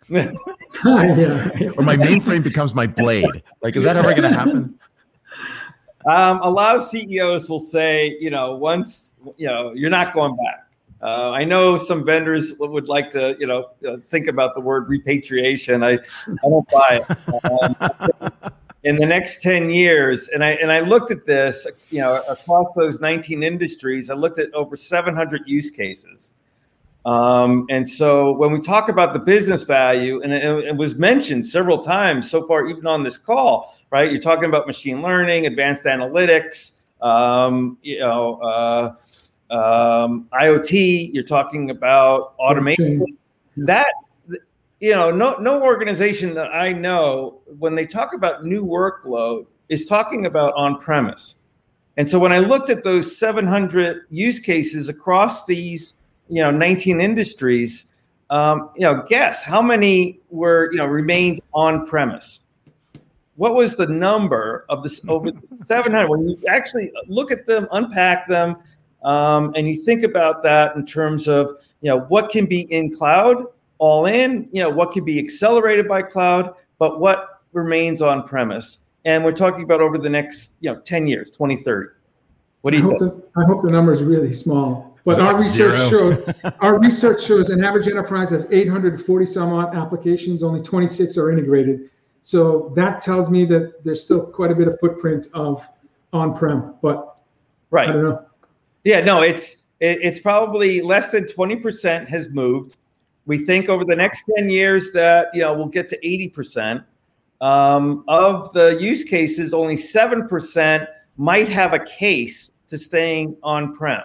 Or my mainframe becomes my blade. Like is that ever going to happen? Um, a lot of ceos will say you know once you know you're not going back uh, I know some vendors would like to, you know, uh, think about the word repatriation. I, I don't buy it. Um, in the next 10 years and i and i looked at this you know across those 19 industries i looked at over 700 use cases um, and so when we talk about the business value and it, it, was mentioned several times so far even on this call right you're talking about machine learning advanced analytics um, you know uh, um, iot you're talking about automation that you know, no no organization that I know when they talk about new workload is talking about on premise. And so when I looked at those 700 use cases across these, you know, 19 industries, um, you know, guess how many were, you know, remained on premise? What was the number of this over 700? When you actually look at them, unpack them, um, and you think about that in terms of, you know, what can be in cloud all in, you know, what could be accelerated by cloud, but what remains on premise. And we're talking about over the next, you know, 10 years, 2030. What do you I think? The, I hope the number is really small. But our research shows our research shows an average enterprise has 840 some odd applications, only 26 are integrated. So that tells me that there's still quite a bit of footprint of on-prem, but right. I don't know. Yeah, no, it's it, it's probably less than 20% has moved. We think over the next 10 years that you know we'll get to 80%. Um, of the use cases, only 7% might have a case to staying on-prem.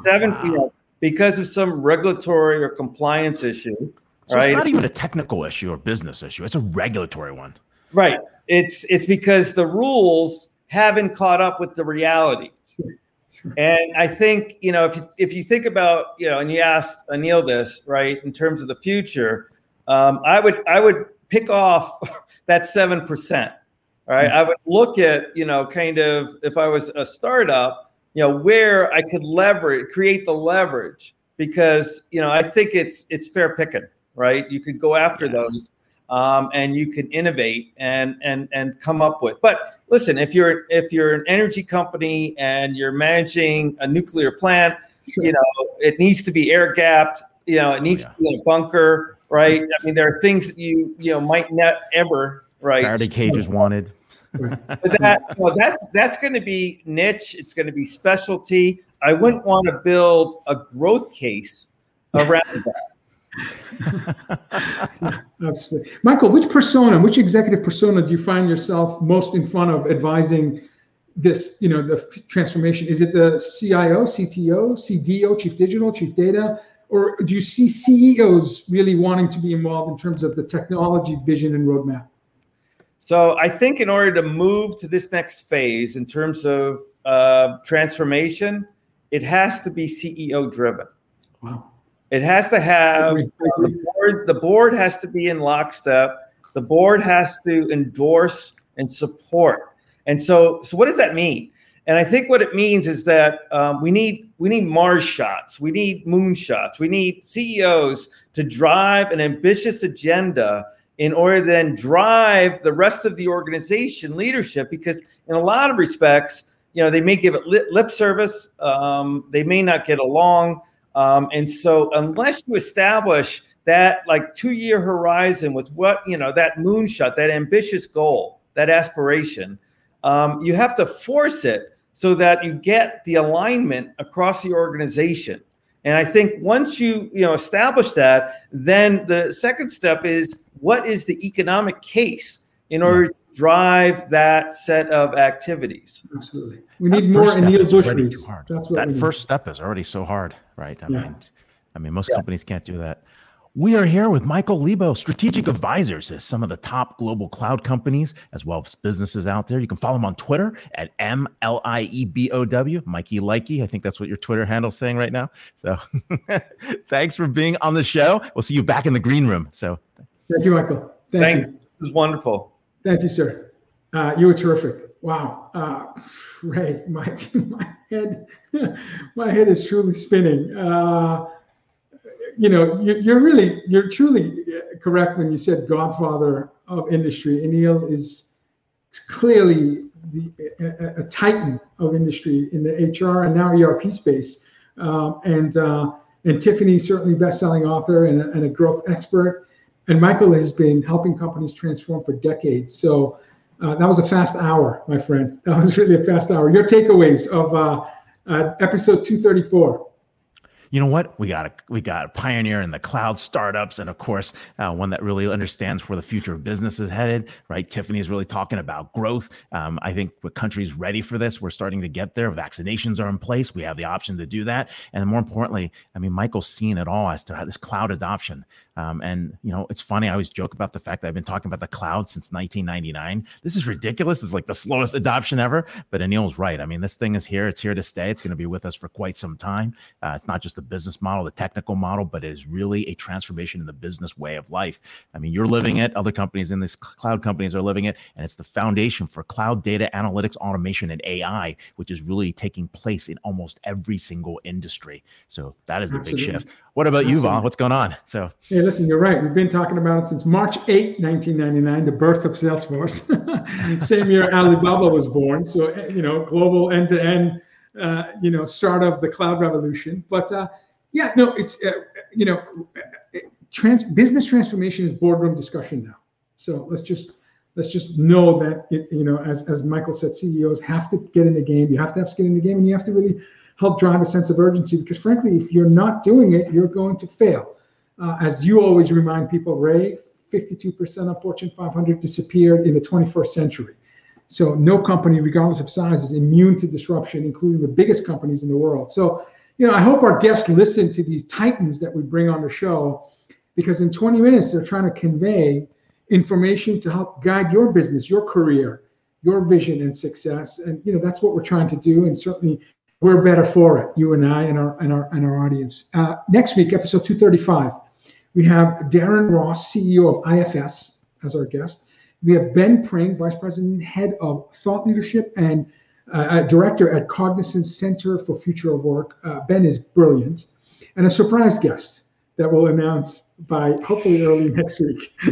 Seven, wow. you know, because of some regulatory or compliance issue. So right? it's not even a technical issue or business issue; it's a regulatory one. Right. It's it's because the rules haven't caught up with the reality. And I think you know if you, if you think about you know, and you asked Aneel this right in terms of the future, um, I would I would pick off that seven percent. Right, mm-hmm. I would look at you know kind of if I was a startup, you know where I could leverage, create the leverage because you know I think it's it's fair picking. Right, you could go after those um, and you can innovate and and and come up with. But listen, if you're if you're an energy company and you're managing a nuclear plant, sure. you know it needs to be air gapped. You know, it needs oh, yeah. to be in a bunker, right? I mean, there are things that you you know might not ever right. Faraday cages wanted. but that well, that's that's going to be niche. It's going to be specialty. I wouldn't want to build a growth case around that. Absolutely. Michael, which persona, which executive persona do you find yourself most in front of advising this, you know, the transformation? Is it the CIO, CTO, CDO, Chief Digital, Chief Data? Or do you see CEOs really wanting to be involved in terms of the technology vision and roadmap? So I think in order to move to this next phase in terms of uh, transformation, it has to be CEO driven. Wow. It has to have the board. The board has to be in lockstep. The board has to endorse and support. And so, so what does that mean? And I think what it means is that um, we need we need Mars shots, we need moon shots, we need CEOs to drive an ambitious agenda in order to then drive the rest of the organization leadership. Because in a lot of respects, you know, they may give it lip, lip service, um, they may not get along, um, and so, unless you establish that like two year horizon with what you know that moonshot that ambitious goal that aspiration um, you have to force it so that you get the alignment across the organization. And i think once you you know establish that then the second step is what is the economic case in order to drive that set of activities? Absolutely. We need more Aneel Bhusris. That's what that first step is already so hard, right? I yeah. mean, I mean, most yes. companies can't do that. We are here with Michael Liebow, strategic advisors to some of the top global cloud companies, as well as businesses out there. You can follow him on Twitter at M L I E B O W, Mikey Likey. I think that's what your Twitter handle is saying right now. So thanks for being on the show. We'll see you back in the green room. So thank you, Michael. Thank thanks. You. This is wonderful. Thank you, sir. Uh, you were terrific. Wow. Uh, Ray, my, my head, my head is truly spinning. Uh, you know, you're really, you're truly correct when you said Godfather of industry. Aneel is clearly the, a, a, titan of industry in the HR and now ERP space. Um, and uh, and Tiffani certainly best-selling author and a, and a, growth expert. And Michael has been helping companies transform for decades. So uh, that was a fast hour, my friend. That was really a fast hour. Your takeaways of uh, uh episode 234 you know what? We got a we got a pioneer in the cloud startups, and of course, uh, one that really understands where the future of business is headed. Right? Tiffani is really talking about growth. Um, I think the country's ready for this. We're starting to get there. Vaccinations are in place. We have the option to do that, and more importantly, I mean, Michael's seen it all as to how this cloud adoption. Um, and you know, it's funny. I always joke about the fact that I've been talking about the cloud since 1999. This is ridiculous. It's like the slowest adoption ever. But Aneel's right. I mean, this thing is here. It's here to stay. It's going to be with us for quite some time. Uh, it's not just the business model, the technical model, but it is really a transformation in the business way of life. I mean, you're living it. Other companies in this cloud companies are living it, and it's the foundation for cloud data analytics, automation, and AI, which is really taking place in almost every single industry. So that is the Absolutely. big shift. What about Absolutely. you, Val? What's going on? So, hey, listen, you're right. We've been talking about it since March 8, 1999, the birth of Salesforce. Same year Alibaba was born. So, eh, you know, global end to end, you know, start of the cloud revolution. But uh, yeah, no, it's, uh, you know, trans- business transformation is boardroom discussion now. So let's just let's just know that it, you know, as as Michael said, CEOs have to get in the game. You have to have skin in the game, and you have to really help drive a sense of urgency because frankly if you're not doing it you're going to fail. Uh, as you always remind people ray 52% of fortune 500 disappeared in the 21st century. So no company regardless of size is immune to disruption including the biggest companies in the world. So you know i hope our guests listen to these titans that we bring on the show because in 20 minutes they're trying to convey information to help guide your business your career your vision and success. And you know that's what we're trying to do. And certainly we're better for it, you and I and our and our and our audience. Uh, next week, episode 235, we have Darren Roos, CEO of IFS, as our guest. We have Ben Pring, Vice President, Head of Thought Leadership and uh, Director at Cognizant Center for Future of Work. Uh, ben is brilliant, and a surprise guest that we'll announce by hopefully early next week.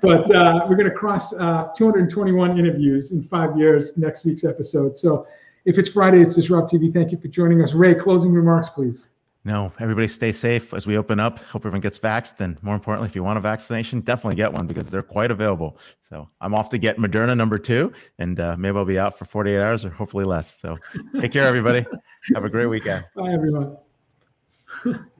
but uh, we're going to cross uh, 221 interviews in five years next week's episode. So if it's Friday, it's DisrupTV. Thank you for joining us. Ray, closing remarks, please. No, everybody stay safe as we open up. Hope everyone gets vaxxed. And more importantly, if you want a vaccination, definitely get one because they're quite available. So I'm off to get Moderna number two, and uh, maybe I'll be out for 48 hours or hopefully less. So take care, everybody. Have a great weekend. Bye, everyone.